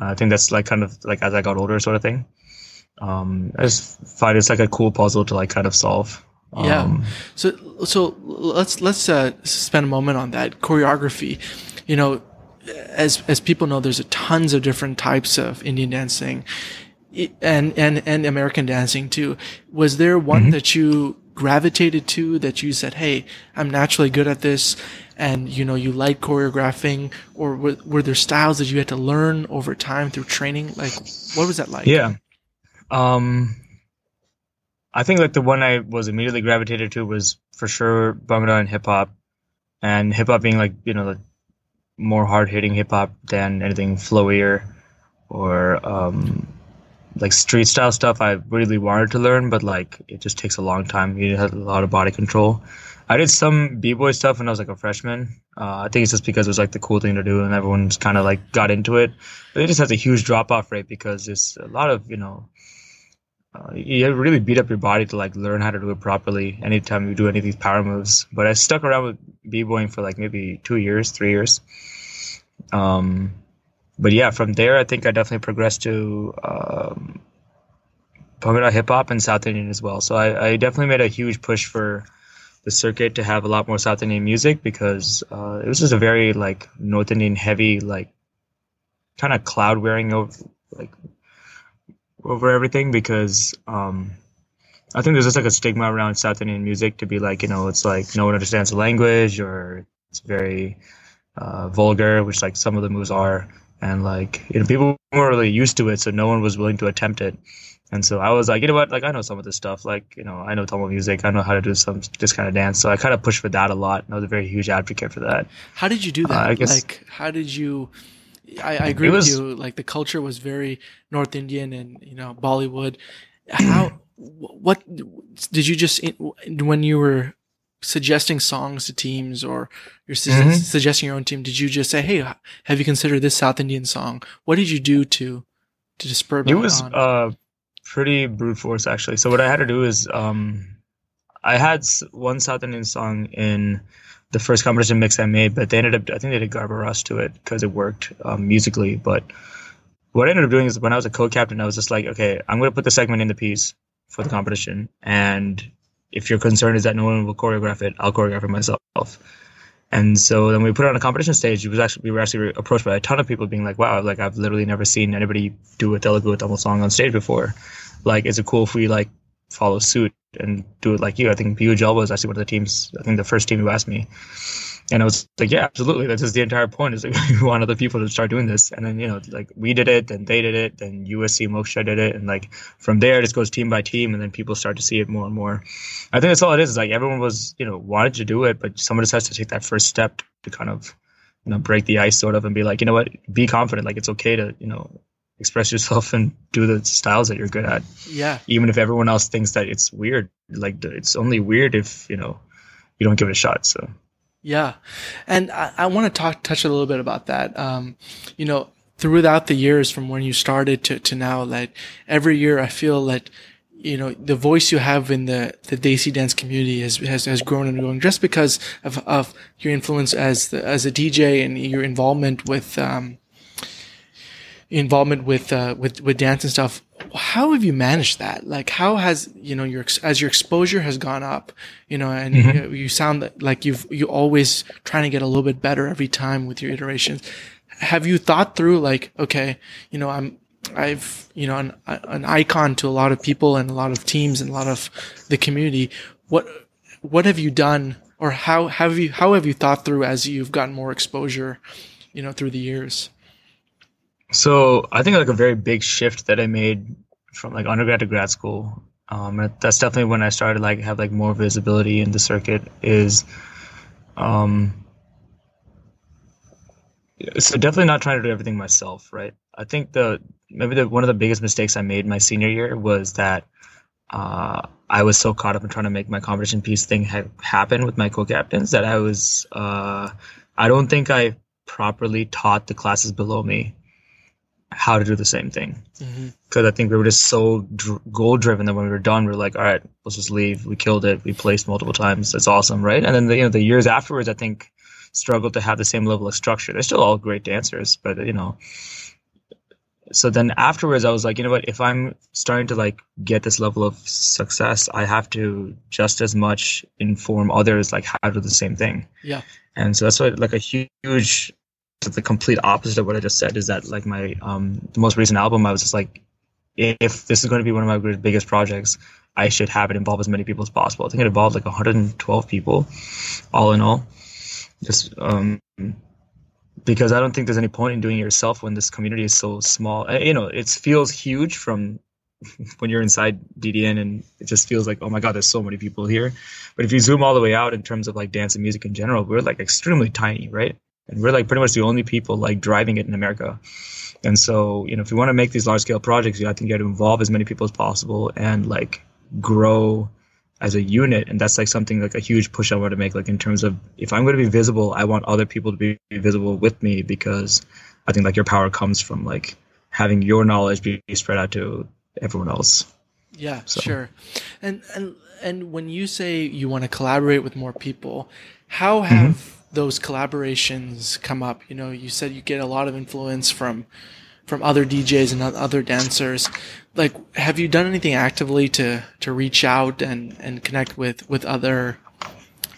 Uh, I think that's like kind of like as I got older, sort of thing. Um, I just find it's like a cool puzzle to like kind of solve. Yeah. Um, So so let's let's uh, spend a moment on that choreography. You know, as as people know, there's a tons of different types of Indian dancing, and and and American dancing too. Was there one that you gravitated to that you said, "Hey, I'm naturally good at this," and you know you like choreographing, or were, were there styles that you had to learn over time through training? Like, what was that like? Yeah. Um, I think like the one I was immediately gravitated to was for sure Bhangra and hip hop, and hip hop being like you know the more hard hitting hip hop than anything flowier or um like street style stuff. I really wanted to learn, but like it just takes a long time. You have a lot of body control. I did some b boy stuff when I was like a freshman. Uh, I think it's just because it was like the cool thing to do, and everyone's kind of like got into it. But it just has a huge drop off rate because it's a lot of you know uh, you really beat up your body to like learn how to do it properly anytime you do any of these power moves. But I stuck around with b-boying for like maybe two years, three years. Um, but yeah, from there, I think I definitely progressed to um, hip hop and South Indian as well. So I, I definitely made a huge push for the circuit to have a lot more South Indian music because uh, it was just a very like North Indian heavy, like kind of cloud wearing over like over everything because um, I think there's just like a stigma around South Indian music to be like you know it's like no one understands the language or it's very uh, vulgar, which like some of the moves are, and like you know people weren't really used to it, so no one was willing to attempt it. And so I was like, you know what, like I know some of this stuff, like you know I know Tamil music, I know how to do some this kind of dance, so I kind of pushed for that a lot. And I was a very huge advocate for that. How did you do that? Uh, I guess- like, how did you? I, I agree It with you. Like, the culture was very North Indian and you know Bollywood. How? what did you just when you were suggesting songs to teams or you're su- Mhm. suggesting your own team? Did you just say, "Hey, have you considered this South Indian song?" What did you do to to spur It was uh pretty brute force actually. So what I had to do is um I had one South Indian song in the first competition mix I made, but they ended up I think they did Garba Raas to it because it worked um, musically. But what I ended up doing is when I was a co-captain, I was just like, okay, I'm going to put the segment in the piece for the competition, and if your concern is that no one will choreograph it, I'll choreograph it myself. And so then we put it on a competition stage. It was actually we were actually approached by a ton of people being like, "Wow, like I've literally never seen anybody do a Telugu Tamil song on stage before. Like, is it cool if we like follow suit and do it like you?" I think PU Gel was actually one of the teams. I think the first team who asked me, and I was like, "Yeah, absolutely. That's just the entire point. Is like we want other people to start doing this." And then you know, like we did it, then they did it, then USC Moksha did it, and like from there it just goes team by team, and then people start to see it more and more. I think that's all it is. Is like everyone was, you know, wanted to do it, but someone just has to take that first step to kind of, you know, break the ice sort of and be like, you know what, be confident. Like it's okay to, you know, express yourself and do the styles that you're good at, yeah, even if everyone else thinks that it's weird. Like it's only weird if you know you don't give it a shot. So Yeah, and I, I want to talk touch a little bit about that. Um, you know, throughout the years from when you started to, to now, like every year, I feel that you know the voice you have in the the Desi dance community has has, has grown and grown just because of, of your influence as the, as a DJ and your involvement with um, involvement with uh, with with dance and stuff. How have you managed that? Like, how has you know your as your exposure has gone up, you know, and mm-hmm. you, you sound like you've you always trying to get a little bit better every time with your iterations. Have you thought through like, okay, you know, I'm I've you know an an icon to a lot of people and a lot of teams and a lot of the community. What what have you done, or how have you how have you thought through as you've gotten more exposure, you know, through the years? So I think like a very big shift that I made from like undergrad to grad school. Um, that's definitely when I started like have like more visibility in the circuit. Is um, so definitely not trying to do everything myself, right? I think the maybe the one of the biggest mistakes I made my senior year was that uh, I was so caught up in trying to make my competition piece thing ha- happen with my co-captains that I was uh, I don't think I properly taught the classes below me how to do the same thing. Because mm-hmm. I think we were just so dr- goal driven that when we were done, we are like, all right, let's just leave. We killed it. We placed multiple times. That's awesome, right? And then the, you know the years afterwards, I think struggled to have the same level of structure. They're still all great dancers, but you know. So then afterwards, I was like, you know what? If I'm starting to like get this level of success, I have to just as much inform others like how to do the same thing. Yeah. And so that's what like a huge the complete opposite of what I just said is that like my um the most recent album I was just like if this is going to be one of my biggest projects I should have it involve as many people as possible. I think it involved like 112 people all in all. Just um because I don't think there's any point in doing it yourself when this community is so small. Uh, you know, it feels huge from when you're inside DDN and it just feels like, oh my God, there's so many people here. But if you zoom all the way out in terms of like dance and music in general, we're like extremely tiny, right? And we're like pretty much the only people like driving it in America. And so, you know, if you want to make these large scale projects, you I think you got to involve as many people as possible and like grow as a unit. And that's like something like a huge push I want to make. Like in terms of if I'm going to be visible, I want other people to be visible with me because I think like your power comes from like having your knowledge be spread out to everyone else. Yeah, so. sure. And and and when you say you want to collaborate with more people, how have mm-hmm those collaborations come up? You know, you said you get a lot of influence from from other DJs and other dancers. Like, have you done anything actively to to reach out and and connect with with other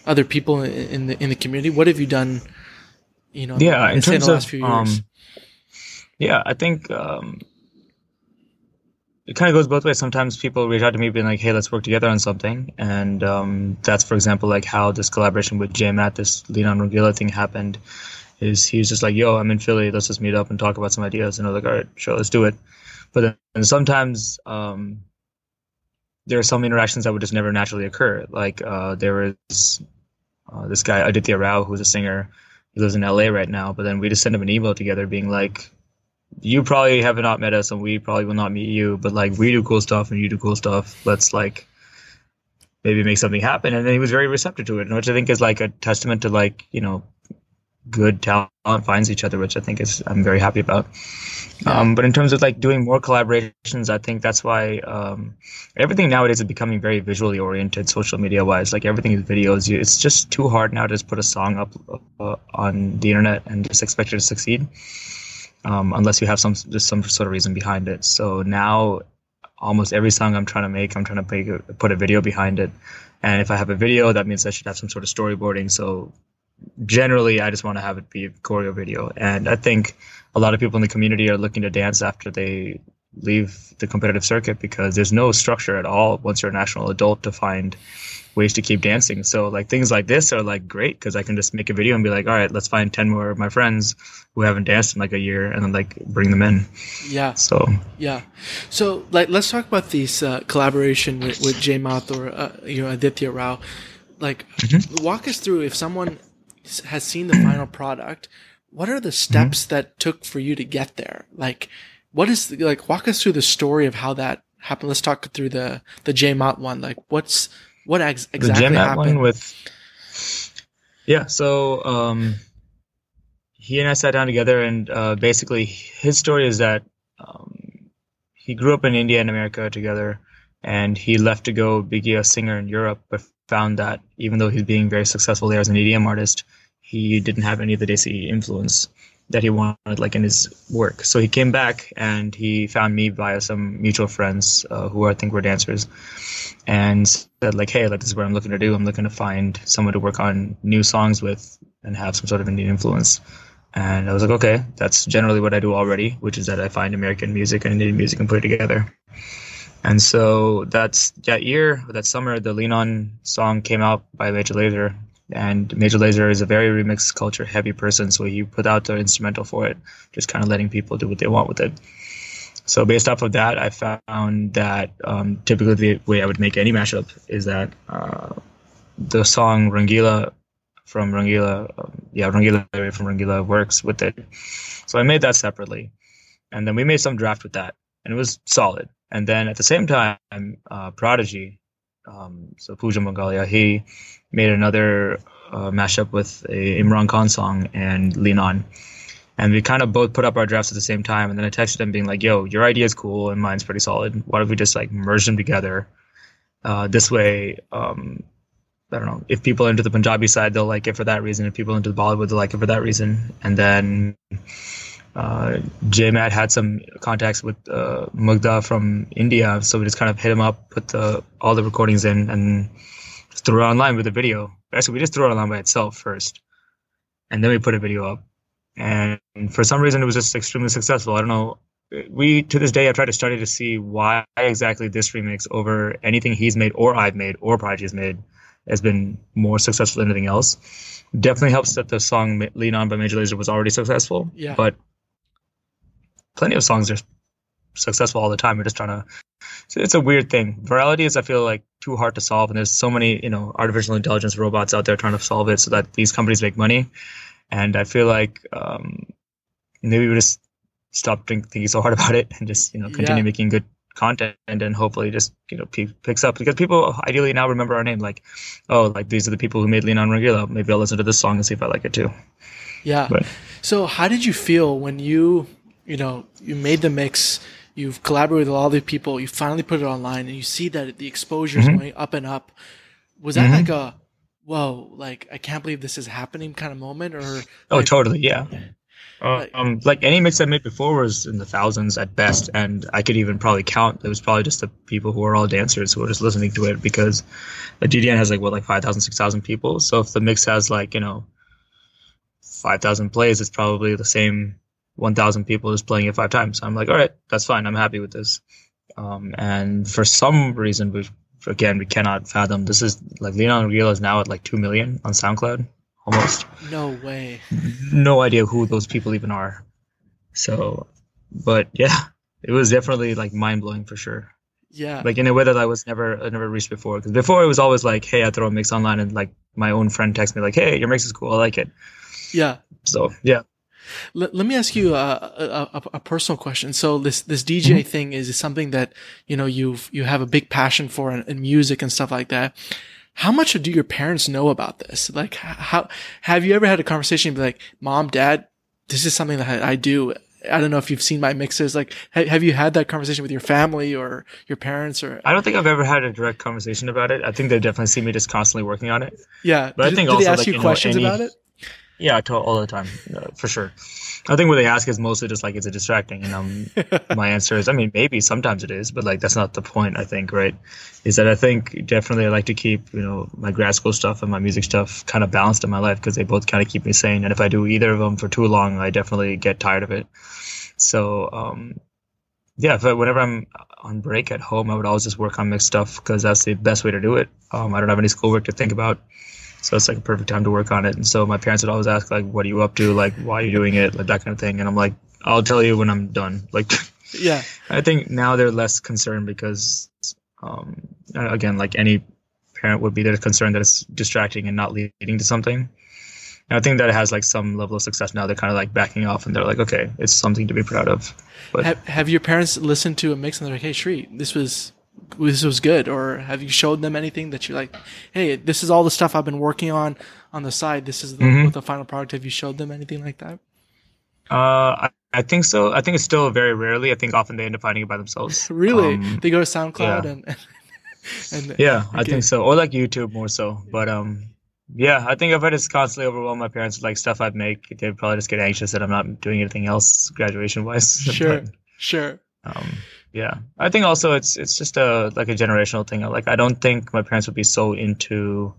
other people in the in the community? What have you done? You know, yeah, in, terms the last of, few years. Um, yeah, I think um, it kind of goes both ways. Sometimes people reach out to me being like, "Hey, let's work together on something," and um, that's, for example, like how this collaboration with Jay Matt, this Lean On Rangila thing happened. Is he's just like, "Yo, I'm in Philly. Let's just meet up and talk about some ideas." And I was like, "All right, sure, let's do it." But then sometimes um, there are some interactions that would just never naturally occur. Like uh, there was uh, this guy Aditya Rao, who's a singer. He lives in LA right now. But then we just sent him an email together, being like, you probably have not met us and we probably will not meet you, but like we do cool stuff and you do cool stuff. Let's like maybe make something happen. And then he was very receptive to it, which I think is like a testament to like, you know, good talent finds each other, which I think is I'm very happy about. Yeah. Um, but in terms of like doing more collaborations, I think that's why um, everything nowadays is becoming very visually oriented, social media wise. Like everything is videos. It's just too hard now to just put a song up uh, on the internet and just expect it to succeed um, unless you have some just some sort of reason behind it. So now, almost every song I'm trying to make, I'm trying to a, put a video behind it. And if I have a video, that means I should have some sort of storyboarding. So generally, I just want to have it be a choreo video. And I think a lot of people in the community are looking to dance after they leave the competitive circuit because there's no structure at all once you're a national adult to find ways to keep dancing. So like things like this are like great because I can just make a video and be like, all right, let's find 10 more of my friends who haven't danced in like a year and then like bring them in. Yeah. So, yeah. So like, let's talk about this uh, collaboration with, with J Mouth or, uh, you know, Aditya Rao. Like mm-hmm. walk us through if someone has seen the final product, what are the steps mm-hmm. that took for you to get there? Like, what is the, like walk us through the story of how that happened let's talk through the the j mouth one like what's what ex- exactly the happened one with yeah so um he and i sat down together and uh basically his story is that um he grew up in india and america together and he left to go be a singer in europe but found that even though he's being very successful there as an edm artist he didn't have any of the desi influence that he wanted like in his work. So he came back and he found me via some mutual friends uh, who I think were dancers, and said like, "Hey, like this is what I'm looking to do. I'm looking to find someone to work on new songs with and have some sort of Indian influence." And I was like, "Okay, that's generally what I do already, which is that I find American music and Indian music and put it together." And so that's that year, that summer, the Lean On song came out by Major Lazer, and Major Lazer is a very remix culture heavy person, so he put out the instrumental for it, just kind of letting people do what they want with it. So based off of that, I found that um, typically the way I would make any mashup is that uh, the song Rangila from Rangila, um, yeah, Rangila from Rangila works with it. So I made that separately, and then we made some draft with that, and it was solid. And then at the same time, uh, Prodigy, um, so Pooja Mangalia, he made another uh, mashup with a Imran Khan song and Lean On. and we kind of both put up our drafts at the same time. And then I texted him being like, "Yo, your idea is cool and mine's pretty solid. Why don't we just like merge them together? Uh, this way, um, I don't know. If people into the Punjabi side, they'll like it for that reason. If people into the Bollywood, they'll like it for that reason. And then uh, JMAT had some contacts with uh, Mugdha from India, so we just kind of hit him up, put the all the recordings in, and threw it online with a video. Actually, we just threw it online by itself first, and then we put a video up. And for some reason, it was just extremely successful. I don't know. We to this day, I've tried to study to see why exactly this remix over anything he's made or I've made or Prodigy's made has been more successful than anything else. Definitely helps that the song "Lean On" by Major Lazer was already successful. Yeah. But plenty of songs are successful all the time. We're just trying to. So it's a weird thing. Virality is, I feel like, too hard to solve, and there's so many, you know, artificial intelligence robots out there trying to solve it so that these companies make money. And I feel like um, maybe we just stop think, thinking so hard about it and just, you know, continue Yeah. making good content and hopefully just, you know, pe- picks up because people ideally now remember our name. Like, oh, like these are the people who made Lean On Rangila. Maybe I'll listen to this song and see if I like it too. Yeah. But- So how did you feel when you, you know, you made the mix, you've collaborated with all the people, you finally put it online and you see that the exposure is Mhm. going up and up. Was that Mhm. like a, whoa, like I can't believe this is happening kind of moment or Oh, like, totally. Yeah. Like- um, like any mix I made before was in the thousands at best, and I could even probably count. It was probably just the people who are all dancers who were just listening to it because the DDN has like what like 5,000, 6,000 people. So if the mix has like you know five thousand plays, it's probably the same one thousand people just playing it five times. I'm like, all right, that's fine. I'm happy with this. Um, and for some reason, we again we cannot fathom. This is like Leon Real is now at like two million on SoundCloud almost no way. no idea who those people even are. So, but yeah, it was definitely like mind blowing for sure. Yeah. Like in a way that I was never I never reached before. Because before it was always like, hey, I throw a mix online, and like my own friend texts me like, hey, your mix is cool, I like it. yeah. So yeah, Let, let me ask you a, a, personal question. So this, this DJ Mm-hmm. thing is something that, you know, you've, you have a big passion for in, in music and stuff like that. How much do your parents know about this? Like, how, have you ever had a conversation and be like, mom, dad, this is something that I, I do. I don't know if you've seen my mixes. Like, ha- have you had that conversation with your family or your parents or? I don't think I've ever had a direct conversation about it. I think they definitely see me just constantly working on it. Yeah. But I did, think did they also, ask like, you you know, questions any- about it? Yeah, to- all the time, uh, for sure. I think what they ask is mostly just like, is it distracting? And um, my answer is, I mean, maybe sometimes it is, but like that's not the point. I think, right? Is that I think definitely I like to keep you know my grad school stuff and my music stuff kind of balanced in my life because they both kind of keep me sane. And if I do either of them for too long, I definitely get tired of it. So um, yeah, if I, whenever I'm on break at home, I would always just work on mixed stuff because that's the best way to do it. Um, I don't have any schoolwork to think about. So it's like a perfect time to work on it. And so my parents would always ask like, "What are you up to? Like, why are you doing it? Like that kind of thing." And I'm like, "I'll tell you when I'm done." Like, Yeah. I think now they're less concerned because, um, again, like any parent would be, they're concerned that it's distracting and not leading to something. And I think that has like some level of success now. They're kind of like backing off and they're like, "Okay, it's something to be proud of." But Have, have your parents listened to a mix and they're like, "Hey, Shri, this was this was good," or have you showed them anything that you're like, "Hey, this is all the stuff I've been working on on the side. This is the, Mhm. the final product." Have you showed them anything like that? uh, I, I think so. I think it's still very rarely. I think often they end up finding it by themselves. Really, Um, they go to SoundCloud yeah. and and Yeah, I think so. Or like YouTube more so. But um yeah, I think if I just constantly overwhelm my parents with like stuff I'd make, they'd probably just get anxious that I'm not doing anything else graduation wise. Sure. sure, um yeah. I think also it's it's just a like a generational thing. Like I don't think my parents would be so into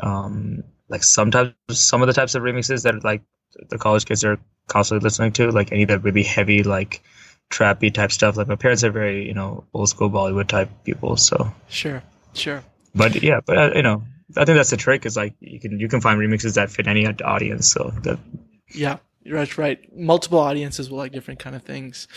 um like sometimes some of the types of remixes that like the college kids are constantly listening to, like any of that really heavy like trappy type stuff. Like my parents are very, you know, old school Bollywood type people, so sure, sure. but yeah, but uh, you know, I think that's the trick. Is like you can you can find remixes that fit any audience. So that Yeah, that's right. Multiple audiences will like different kind of things.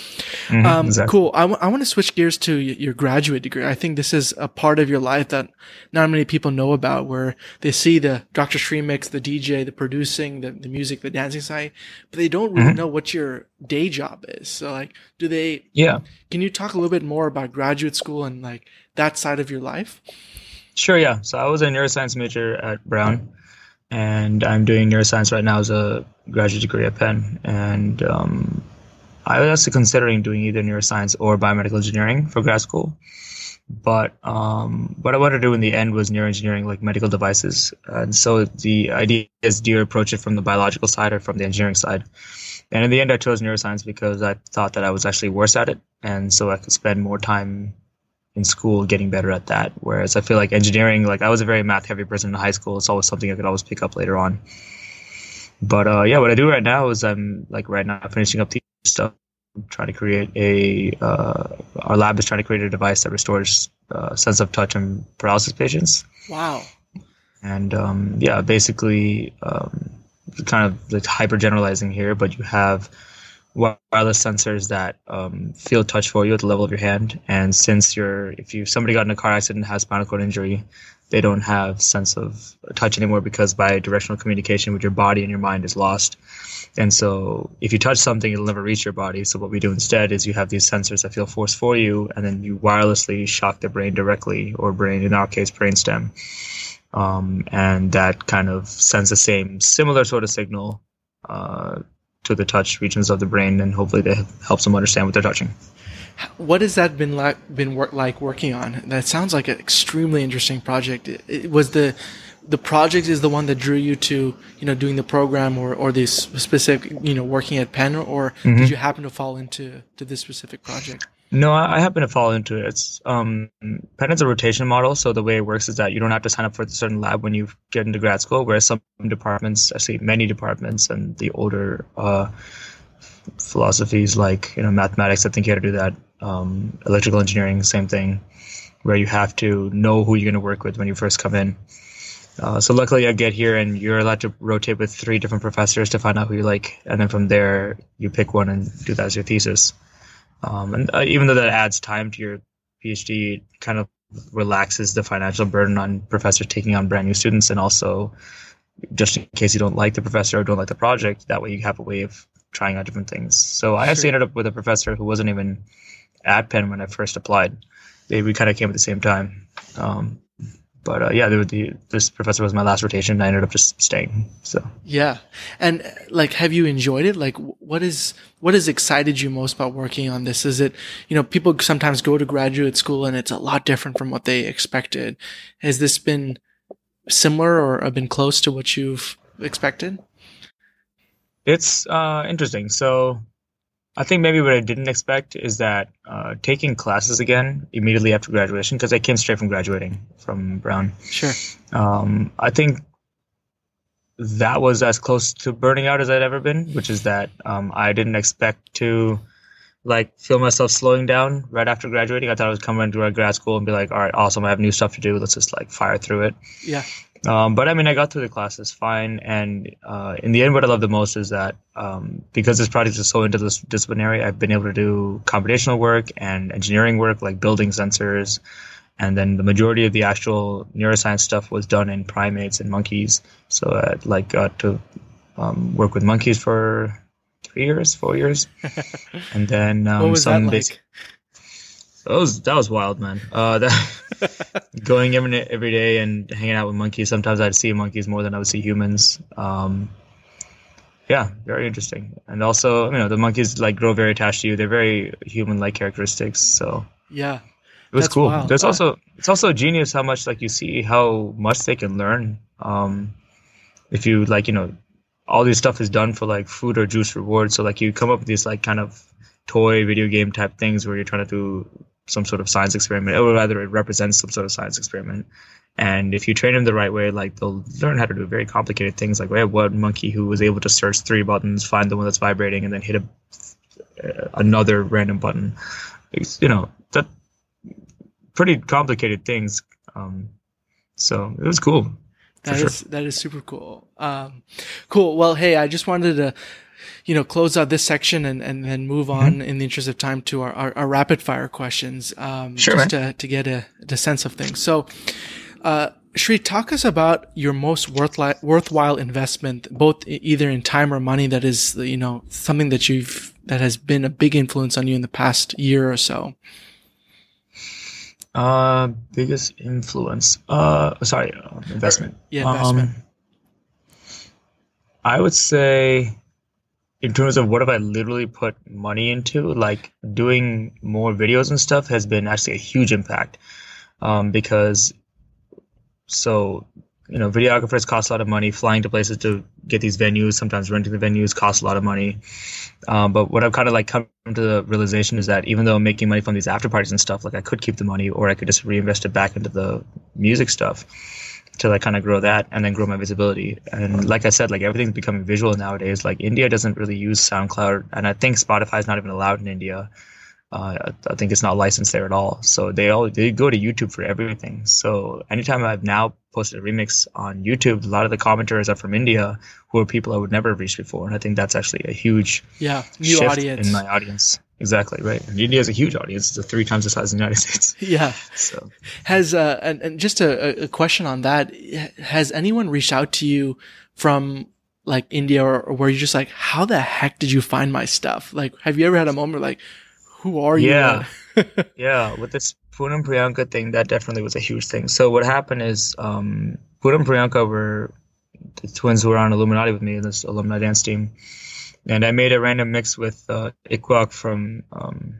mhm, Um, exactly. Cool. I want to switch gears to y- your graduate degree. I think this is a part of your life that not many people know about where they see the Dr. Srimix, the DJ, the producing, the, the music, the dancing side, but they don't really Mhm. know what your day job is. So like, do they, Yeah, can you talk a little bit more about graduate school and like that side of your life? sure. Yeah. So I was a neuroscience major at Brown. And I'm doing neuroscience right now as a graduate degree at Penn. And um, I was actually considering doing either neuroscience or biomedical engineering for grad school. But um, what I wanted to do in the end was neuroengineering, like medical devices. And so the idea is do you approach it from the biological side or from the engineering side? And in the end, I chose neuroscience because I thought that I was actually worse at it. And so I could spend more time in school getting better at that. Whereas I feel like engineering, like I was a very math heavy person in high school. It's always something I could always pick up later on. But uh, yeah, what I do right now is I'm like right now finishing up the stuff. I'm trying to create a uh, our lab is trying to create a device that restores uh, sense of touch in paralysis patients. Wow. And um, yeah, basically, um, kind of like hyper generalizing here, but you have wireless sensors that um, feel touch for you at the level of your hand. And since you're, if you somebody got in a car accident and has spinal cord injury, they don't have sense of touch anymore because bi-directional communication with your body and your mind is lost. And so if you touch something, it'll never reach your body. So what we do instead is you have these sensors that feel force for you, and then you wirelessly shock the brain directly, or brain in our case, brainstem. Um, and that kind of sends the same similar sort of signal uh, to the touch regions of the brain, and hopefully that helps them understand what they're touching. What has that been like? Been work, like working on? That sounds like an extremely interesting project. It, it was the the project is the one that drew you to you know doing the program or or this specific you know working at Penn, or mm-hmm. did you happen to fall into to this specific project? No, I, I happen to fall into it. It's um, Penn a rotation model, so the way it works is that you don't have to sign up for a certain lab when you get into grad school. Whereas some departments, I actually many departments, and the older uh, philosophies like you know mathematics, I think you had to do that. Um, electrical engineering, same thing, where you have to know who you're going to work with when you first come in. Uh, so luckily, I get here, and you're allowed to rotate with three different professors to find out who you like, and then from there, you pick one and do that as your thesis. Um, and uh, even though that adds time to your PhD, it kind of relaxes the financial burden on professors taking on brand new students, and also just in case you don't like the professor or don't like the project, that way you have a way of trying out different things. So I actually ended up with a professor who wasn't even at Penn when I first applied. They we kind of came at the same time. Um, but uh, yeah, the, the, this professor was my last rotation. And I ended up just staying. So yeah, and like, have you enjoyed it? Like, what is what has excited you most about working on this? Is it you know people sometimes go to graduate school and it's a lot different from what they expected. Has this been similar or been close to what you've expected? It's uh, interesting. So I think maybe what I didn't expect is that uh, taking classes again immediately after graduation, because I came straight from graduating from Brown. Sure. Um, I think that was as close to burning out as I'd ever been, which is that um, I didn't expect to like feel myself slowing down right after graduating. I thought I was coming into grad school and be like, all right, awesome, I have new stuff to do. Let's just like fire through it. Yeah. Um, but I mean, I got through the classes fine, and uh, in the end, what I love the most is that um, because this project is so interdisciplinary, I've been able to do computational work and engineering work, like building sensors, and then the majority of the actual neuroscience stuff was done in primates and monkeys. So I like got to um, work with monkeys for three years, four years, and then um, what was some that like? That was that was wild, man. Uh, that going every every day and hanging out with monkeys. Sometimes I'd see monkeys more than I would see humans. Um, yeah, very interesting. And also, you know, the monkeys like grow very attached to you. They're very human-like characteristics. So yeah, it was cool. Wild. There's also it's also genius how much like you see how much they can learn. Um, if you like, you know, all this stuff is done for like food or juice rewards. So like you come up with these like kind of toy video game type things where you're trying to do some sort of science experiment, or rather, it represents some sort of science experiment. And if you train them the right way, like they'll learn how to do very complicated things. Like we have one monkey who was able to search three buttons, find the one that's vibrating, and then hit a, uh, another random button. It's, you know, that pretty complicated things. Um, so it was cool. That is sure. that is super cool. Um, cool. Well, hey, I just wanted to you know, close out this section and, and then move mm-hmm. on mm-hmm. in the interest of time to our, our, our rapid fire questions. Um, sure, just to, to get a, a sense of things. So, uh, Shri, talk us about your most worthwhile, worthwhile investment, both either in time or money that is, you know, something that you've, that has been a big influence on you in the past year or so. Uh, biggest influence. Uh, sorry, uh, investment. Yeah, investment. Um, I would say, in terms of what have I literally put money into, like doing more videos and stuff has been actually a huge impact. Um, because so you know, videographers cost a lot of money. Flying to places to get these venues, sometimes renting the venues costs a lot of money. Um, but what I've kind of like come to the realization is that even though I'm making money from these after parties and stuff, like I could keep the money or I could just reinvest it back into the music stuff to like kind of grow that and then grow my visibility. And like I said, like everything's becoming visual nowadays. Like India doesn't really use SoundCloud, and I think Spotify is not even allowed in India. Uh, I think it's not licensed there at all. So they all they go to YouTube for everything. So anytime I've now posted a remix on YouTube, a lot of the commenters are from India, who are people I would never have reached before, and I think that's actually a huge yeah new audience in my audience. Exactly right. And India is a huge audience; it's three times the size of the United States. Yeah. So has uh, and, and just a, a question on that: Has anyone reached out to you from like India, or, or where you're just like, how the heck did you find my stuff? Like, have you ever had a moment like, who are you? Yeah. yeah. With this Poonam Priyanka thing, that definitely was a huge thing. So what happened is, um, Poonam Priyanka were the twins who were on Illuminati with me in this alumni dance team. And I made a random mix with, uh, Ikwak from, um,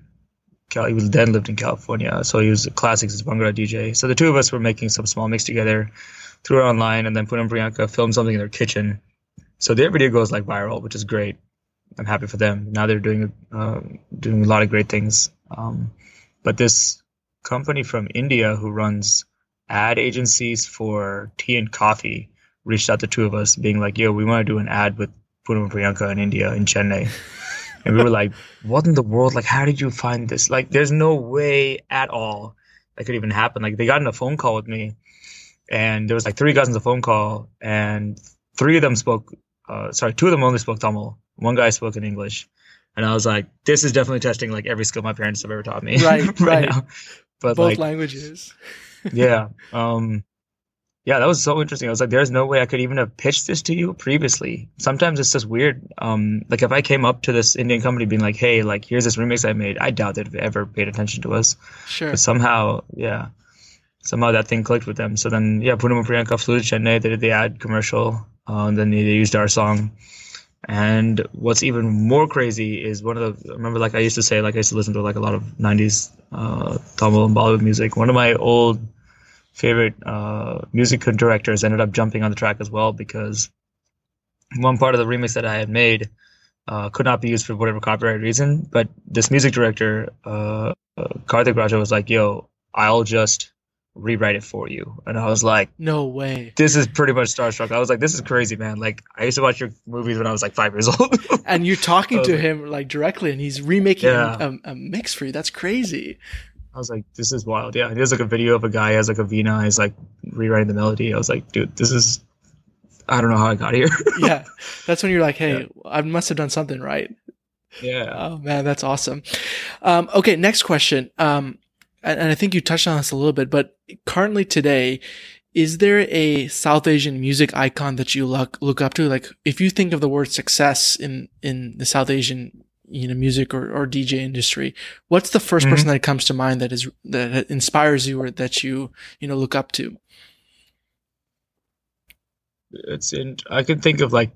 Cal- he was then lived in California. So he was a classics Bhangra DJ. So the two of us were making some small mix together, threw it online, and then Poonam Priyanka filmed something in their kitchen. So their video goes like viral, which is great. I'm happy for them. Now they're doing uh, doing a lot of great things. Um, but this company from India who runs ad agencies for tea and coffee reached out to two of us, being like, "Yo, we want to do an ad with Poonam and Priyanka in India in Chennai." and we were like, "What in the world? Like, how did you find this? Like, there's no way at all that could even happen." Like, they got in a phone call with me, and there was like three guys on the phone call, and three of them spoke. Uh, sorry, two of them only spoke Tamil, one guy spoke in English, and I was like, "This is definitely testing like every skill my parents have ever taught me." Right, right. right. But both like, languages. yeah, um, yeah, that was so interesting. I was like, "There's no way I could even have pitched this to you previously." Sometimes it's just weird. Um, like if I came up to this Indian company being like, "Hey, like here's this remix I made," I doubt they'd ever paid attention to us. Sure. But somehow, yeah, somehow that thing clicked with them. So then, yeah, Poonam and Priyanka flew to Chennai. They did the ad commercial. Uh, and then they, they used our song and what's even more crazy is one of the remember like I used to say like I used to listen to like a lot of 90s uh, Tamil and Bollywood music. One of my old favorite uh, music directors ended up jumping on the track as well because one part of the remix that I had made uh, could not be used for whatever copyright reason. But this music director, uh, uh Karthik Raja, was like, "Yo, I'll just rewrite it for you. And I was like, no way. This is pretty much starstruck. I was like, this is crazy, man. Like, I used to watch your movies when I was like five years old. and you're talking to like, him like directly, and he's remaking yeah. a, a, mix for you. That's crazy. I was like, this is wild. Yeah. There's like a video of a guy has like a vina. he's like rewriting the melody. I was like, dude, this is, I don't know how I got here. yeah. That's when you're like, hey, yeah. I must have done something right. Yeah. Oh man, that's awesome. Um, okay, next question. Um, and I think you touched on this a little bit, but currently today, is there a South Asian music icon that you look look up to? Like, if you think of the word success in in the South Asian you know music or, or DJ industry, what's the 1st mm-hmm. person that comes to mind that is that inspires you or that you you know look up to? It's in. I can think of like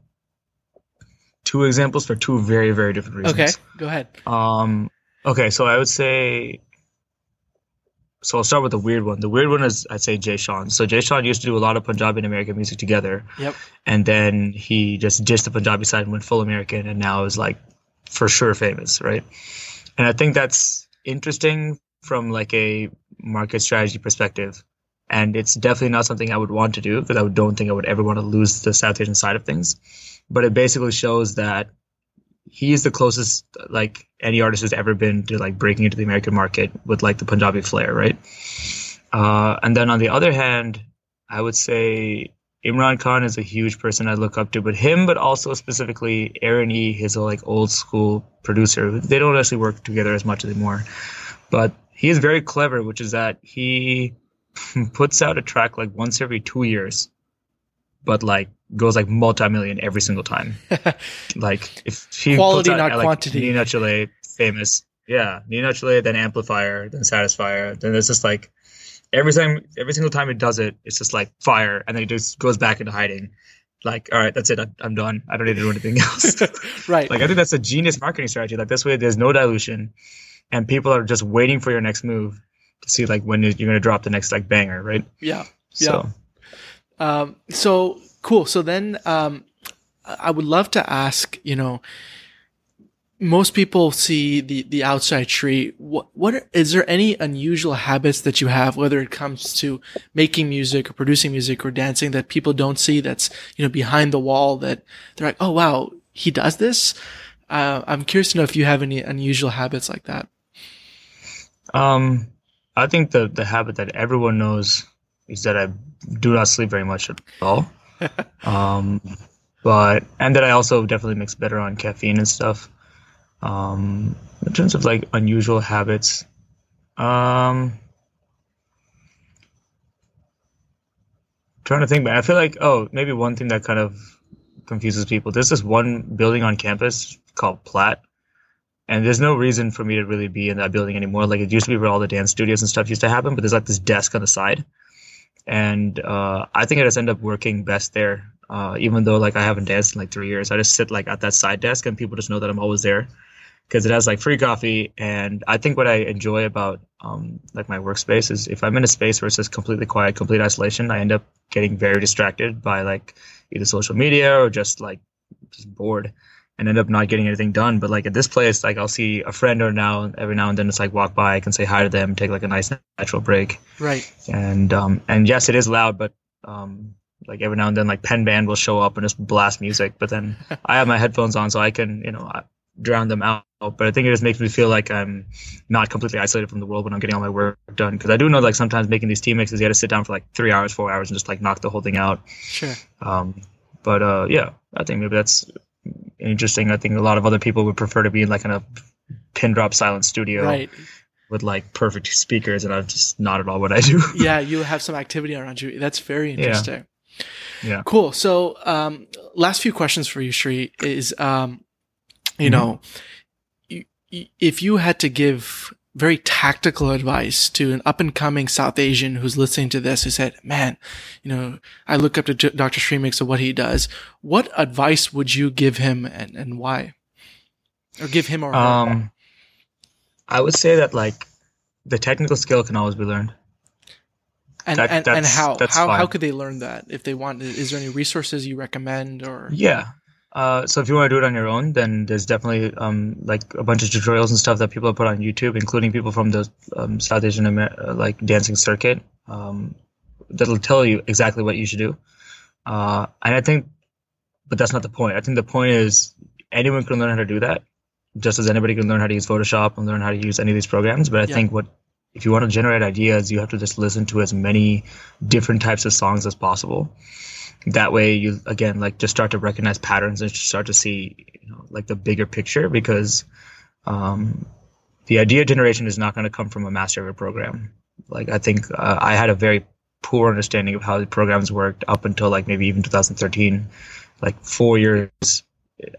two examples for two very very different reasons. Okay, go ahead. Um. Okay, so I would say so I'll start with the weird one. The weird one is I'd say Jay Sean. So Jay Sean used to do a lot of Punjabi and American music together. Yep. And then he just ditched the Punjabi side and went full American and now is like for sure famous, right? And I think that's interesting from like a market strategy perspective. And it's definitely not something I would want to do because I don't think I would ever want to lose the South Asian side of things. But it basically shows that he is the closest like any artist has ever been to like breaking into the American market with like the Punjabi flair, right? Uh, and then on the other hand, I would say Imran Khan is a huge person I look up to, but him, but also specifically Aaron E, his like old school producer. They don't actually work together as much anymore, but he is very clever, which is that he puts out a track like once every two years, but like goes like multi-million every single time. like if he quality out, not like, quantity. Ni Nachleh, famous, yeah, Ni Nachleh, then Amplifier, then Satisfya, then it's just like every time, every single time it does it, it's just like fire, and then it just goes back into hiding. like, all right, that's it. I'm, I'm done. I don't need to do anything else. right. Like I think that's a genius marketing strategy. Like this way, there's no dilution, and people are just waiting for your next move to see like when you're going to drop the next like banger, right? Yeah. So, Yeah. Um, so cool. So then, um, I would love to ask, you know, most people see the, the outside tree. What, what, are- is there any unusual habits that you have, whether it comes to making music or producing music or dancing that people don't see that's, you know, behind the wall that they're like, oh, wow, he does this? Uh, I'm curious to know if you have any unusual habits like that. um, I think the the habit that everyone knows is that I do not sleep very much at all. um, but and that I also definitely mix better on caffeine and stuff. Um, in terms of like unusual habits, um, trying to think, but I feel like oh maybe one thing that kind of confuses people. There's this one building on campus called Platt, and there's no reason for me to really be in that building anymore. Like it used to be where all the dance studios and stuff used to happen, but there's like this desk on the side, and uh, I think I just end up working best there. Uh, even though like I haven't danced in like three years, I just sit like at that side desk, and people just know that I'm always there because it has like free coffee. And I think what I enjoy about um, like my workspace is if I'm in a space where it's just completely quiet, complete isolation, I end up getting very distracted by like either social media or just like just bored and end up not getting anything done. But like at this place, like I'll see a friend or now every now and then it's like walk by, I can say hi to them, take like a nice natural break. Right. And um and yes, it is loud, but um like every now and then like Penn Band will show up and just blast music. But then I have my headphones on so I can, you know, drown them out. But I think it just makes me feel like I'm not completely isolated from the world when I'm getting all my work done. Because I do know like sometimes making these team mixes, you got to sit down for like three hours, four hours, and just like knock the whole thing out. Sure. Um, but uh, yeah, I think maybe that's interesting. I think a lot of other people would prefer to be in like in a pin drop silent studio Right. with like perfect speakers, and I'm just not at all what I do. yeah, you have some activity around you. That's very interesting. Yeah. Cool. So, um, last few questions for you, Shri, is, um, you Mhm. know, if you had to give very tactical advice to an up and coming South Asian who's listening to this, who said, man, you know, I look up to J- Dr. Srimix and what he does. What advice would you give him and, and why? Or give him or her? Um, I would say that like the technical skill can always be learned. and, that- and, and how, how, how could they learn that if they want? Is there any resources you recommend or? Yeah. Uh, so if you want to do it on your own, then there's definitely um, like a bunch of tutorials and stuff that people have put on YouTube, including people from the um, South Asian Amer- uh, like dancing circuit, um, that'll tell you exactly what you should do. Uh, and I think, but that's not the point. I think the point is anyone can learn how to do that, just as anybody can learn how to use Photoshop and learn how to use any of these programs. But I Yeah. think what if you want to generate ideas, you have to just listen to as many different types of songs as possible that way you again like just start to recognize patterns and start to see you know like the bigger picture because um, the idea generation is not going to come from a master of a program. Like i think uh, i had a very poor understanding of how the programs worked up until like maybe even 2013 like four years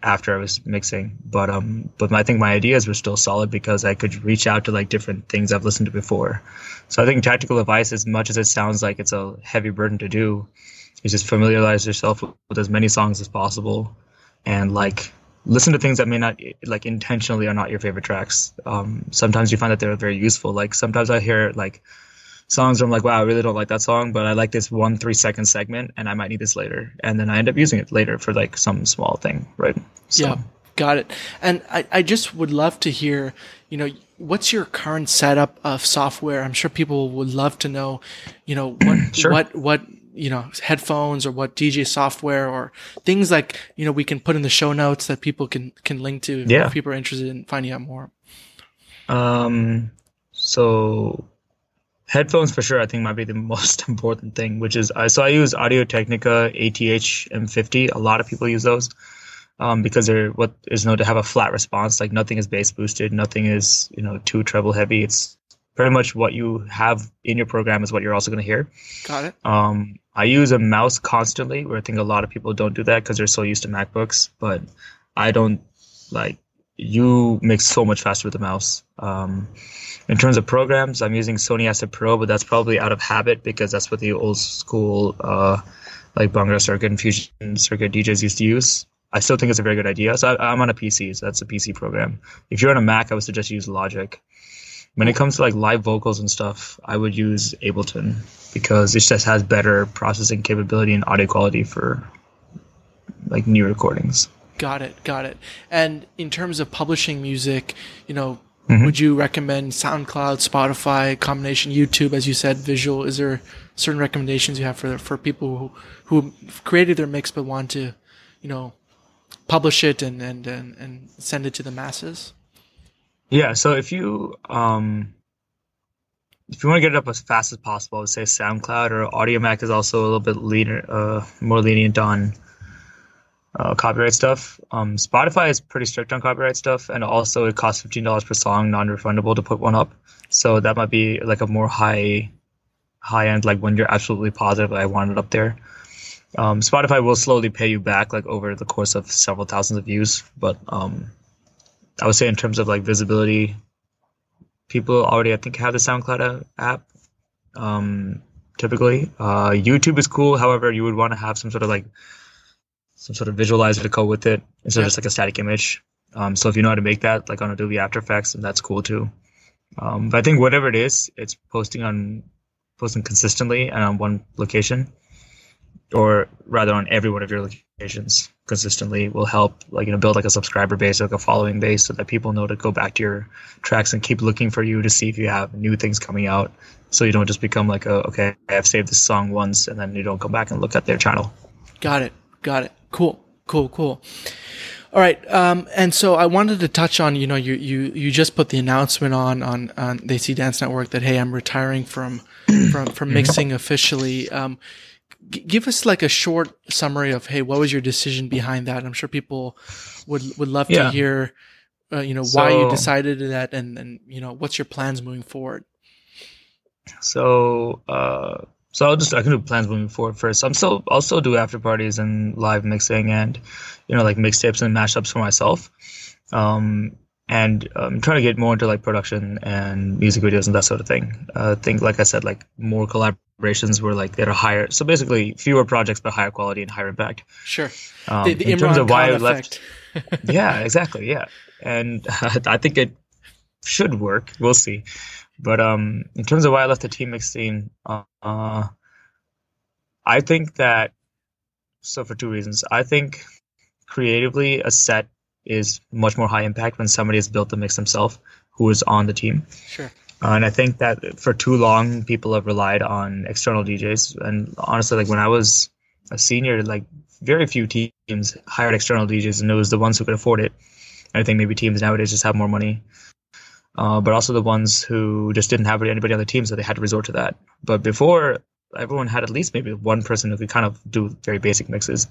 after i was mixing. But um but i think my ideas were still solid because i could reach out to like different things i've listened to before. So i think tactical advice as much as it sounds like it's a heavy burden to do is just familiarize yourself with, as many songs as possible and like listen to things that may not like intentionally are not your favorite tracks um, sometimes you find that they're very useful like sometimes i hear like songs where i'm like wow i really don't like that song but i like this one three second segment and i might need this later and then i end up using it later for like some small thing right so, Yeah, got it. And I, I just would love to hear, you know, what's your current setup of software? I'm sure people would love to know, you know, what, Sure. what, what, you know, headphones or what DJ software or things like, you know, we can put in the show notes that people can, can link to if, Yeah. people are interested in finding out more. Um, so headphones for sure, I think might be the most important thing, which is I so I use Audio Technica ATH M50. A lot of people use those um, because they're what is known to have a flat response. Like nothing is bass boosted, nothing is you know too treble heavy. It's pretty much what you have in your program is what you're also going to hear. Got it? Um, I use a mouse constantly, where I think a lot of people don't do that because they're so used to MacBooks. But I don't like you mix so much faster with the mouse. Um, in terms of programs, I'm using Sony Acid Pro, but that's probably out of habit because that's what the old school uh, like Bhangra circuit and Fusion circuit DJs used to use. I still think it's a very good idea. So I, am on a PC, so that's a PC program. If you're on a Mac, I would suggest you use Logic. When it comes to like live vocals and stuff, I would use Ableton because it just has better processing capability and audio quality for like new recordings. Got it, got it. And in terms of publishing music, you know, mm-hmm. would you recommend SoundCloud, Spotify, combination YouTube, as you said, visual? Is there certain recommendations you have for for people who who created their mix but want to, you know, publish it and and and, and send it to the masses? Yeah. So if you um if you want to get it up as fast as possible, I would say SoundCloud or Audiomack is also a little bit leaner, uh, more lenient on uh, copyright stuff. Um, Spotify is pretty strict on copyright stuff, and also it costs fifteen dollars per song, non-refundable, to put one up. So that might be like a more high, high end, like when you're absolutely positive I want it up there. Um, Spotify will slowly pay you back, like over the course of several thousands of views. But um, I would say in terms of like visibility, people already I think have the SoundCloud app. Um, typically, uh, YouTube is cool. However, you would want to have some sort of like some sort of visualizer to go with it instead yep. of just like a static image. Um, so if you know how to make that, like on Adobe After Effects, and that's cool too. Um, but I think whatever it is, it's posting on posting consistently and on one location, or rather on every one of your locations consistently will help like you know build like a subscriber base like a following base so that people know to go back to your tracks and keep looking for you to see if you have new things coming out. So you don't just become like a okay i've saved this song once and then you don't come back and look at their channel. Got it. Got it. Cool, cool, cool. All right, um, and so I wanted to touch on, you know, you you you just put the announcement on on on the AC Dance Network that hey, I'm retiring from from from mixing officially. Um, g- give us like a short summary of hey, what was your decision behind that? I'm sure people would would love yeah. to hear, uh, you know, so, why you decided that, and and you know, what's your plans moving forward. So uh, so I'll just I can do plans moving forward first. I'm still I'll still do after parties and live mixing and you know like mixtapes and mashups for myself. Um, and I'm um, trying to get more into like production and music videos and that sort of thing. Uh, think like I said, like more collaborations were like that are higher. So basically, fewer projects but higher quality and higher impact. Sure. Um, the, the in Imran terms of why I left. yeah, exactly. Yeah, and uh, I think it should work. We'll see. But um, in terms of why I left the team mix scene, uh, I think that so for two reasons. I think creatively a set is much more high impact when somebody has built the mix themselves who is on the team. Sure. Uh, and I think that for too long people have relied on external DJs. And honestly, like when I was a senior, like very few teams hired external DJs, and it was the ones who could afford it. And I think maybe teams nowadays just have more money uh, but also the ones who just didn't have anybody on the team, so they had to resort to that. But before, everyone had at least maybe one person who could kind of do very basic mixes.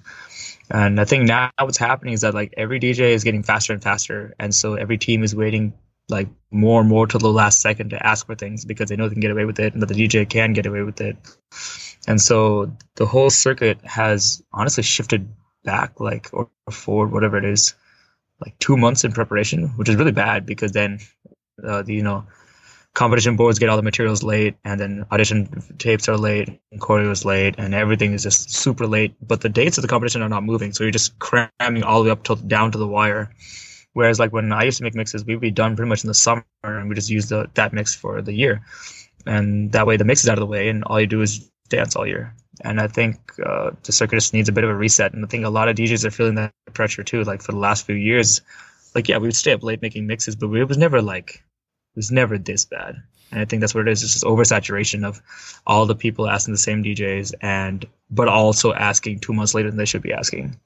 And I think now what's happening is that like every DJ is getting faster and faster, and so every team is waiting like more and more to the last second to ask for things because they know they can get away with it and that the DJ can get away with it. And so the whole circuit has honestly shifted back like or forward, whatever it is, like two months in preparation, which is really bad because then uh, the you know competition boards get all the materials late, and then audition tapes are late, and choreo is late, and everything is just super late. But the dates of the competition are not moving, so you're just cramming all the way up to down to the wire. Whereas like when I used to make mixes, we'd be done pretty much in the summer, and we just use the that mix for the year, and that way the mix is out of the way, and all you do is dance all year. And I think uh, the circuit just needs a bit of a reset, and I think a lot of DJs are feeling that pressure too. Like for the last few years, like yeah, we would stay up late making mixes, but it was never like was never this bad. And I think that's what it is. It's just oversaturation of all the people asking the same DJs and but also asking two months later than they should be asking.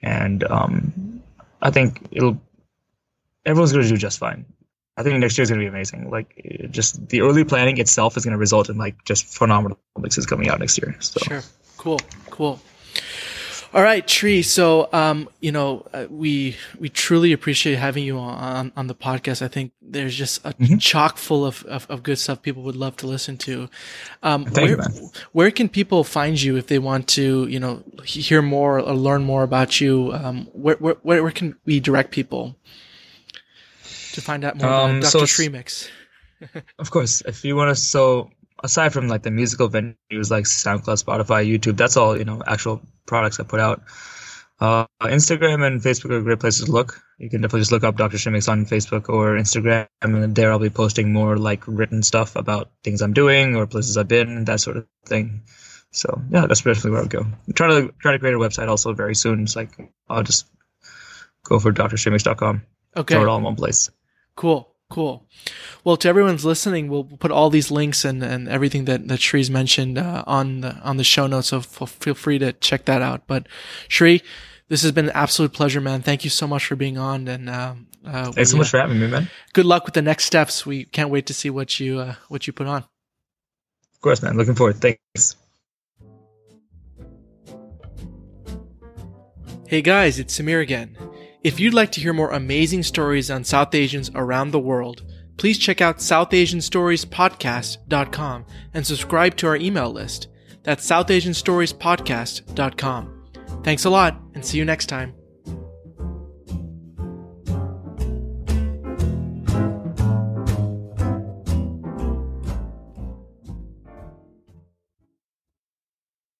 And um, I think it'll everyone's gonna do just fine. I think next year is gonna be amazing. Like just the early planning itself is gonna result in like just phenomenal mixes coming out next year. So sure, cool, cool. All right, Shree. So, um, you know, uh, we we truly appreciate having you on on the podcast. I think there's just a mm-hmm. chock full of, of, of good stuff people would love to listen to. Um, Thank where, you, where can people find you if they want to, you know, hear more or learn more about you? Um, where, where where can we direct people to find out more um, about Dr. Srimix? of course, if you want to, so aside from like the musical venues like SoundCloud, Spotify, YouTube, that's all you know actual products I put out. Uh, Instagram and Facebook are great places to look. You can definitely just look up Dr. Srimix on Facebook or Instagram, and there I'll be posting more like written stuff about things I'm doing or places I've been, that sort of thing. So yeah, that's basically where I'll go. I'm trying to try to create a website also very soon. It's like I'll just go for drshrimix.com. Okay. Throw it all in one place. Cool. Cool. Well, to everyone's listening, we'll put all these links and, and everything that, that Shree's mentioned uh, on the on the show notes. So f- feel free to check that out. But Shree, this has been an absolute pleasure, man. Thank you so much for being on. And uh, uh, thanks so much for having me, man. Good luck with the next steps. We can't wait to see what you uh, what you put on. Of course, man. Looking forward. Thanks. Hey guys, it's Samir again. If you'd like to hear more amazing stories on South Asians around the world, please check out SouthAsianStoriesPodcast.com and subscribe to our email list. That's SouthAsianStoriesPodcast.com. Thanks a lot and see you next time.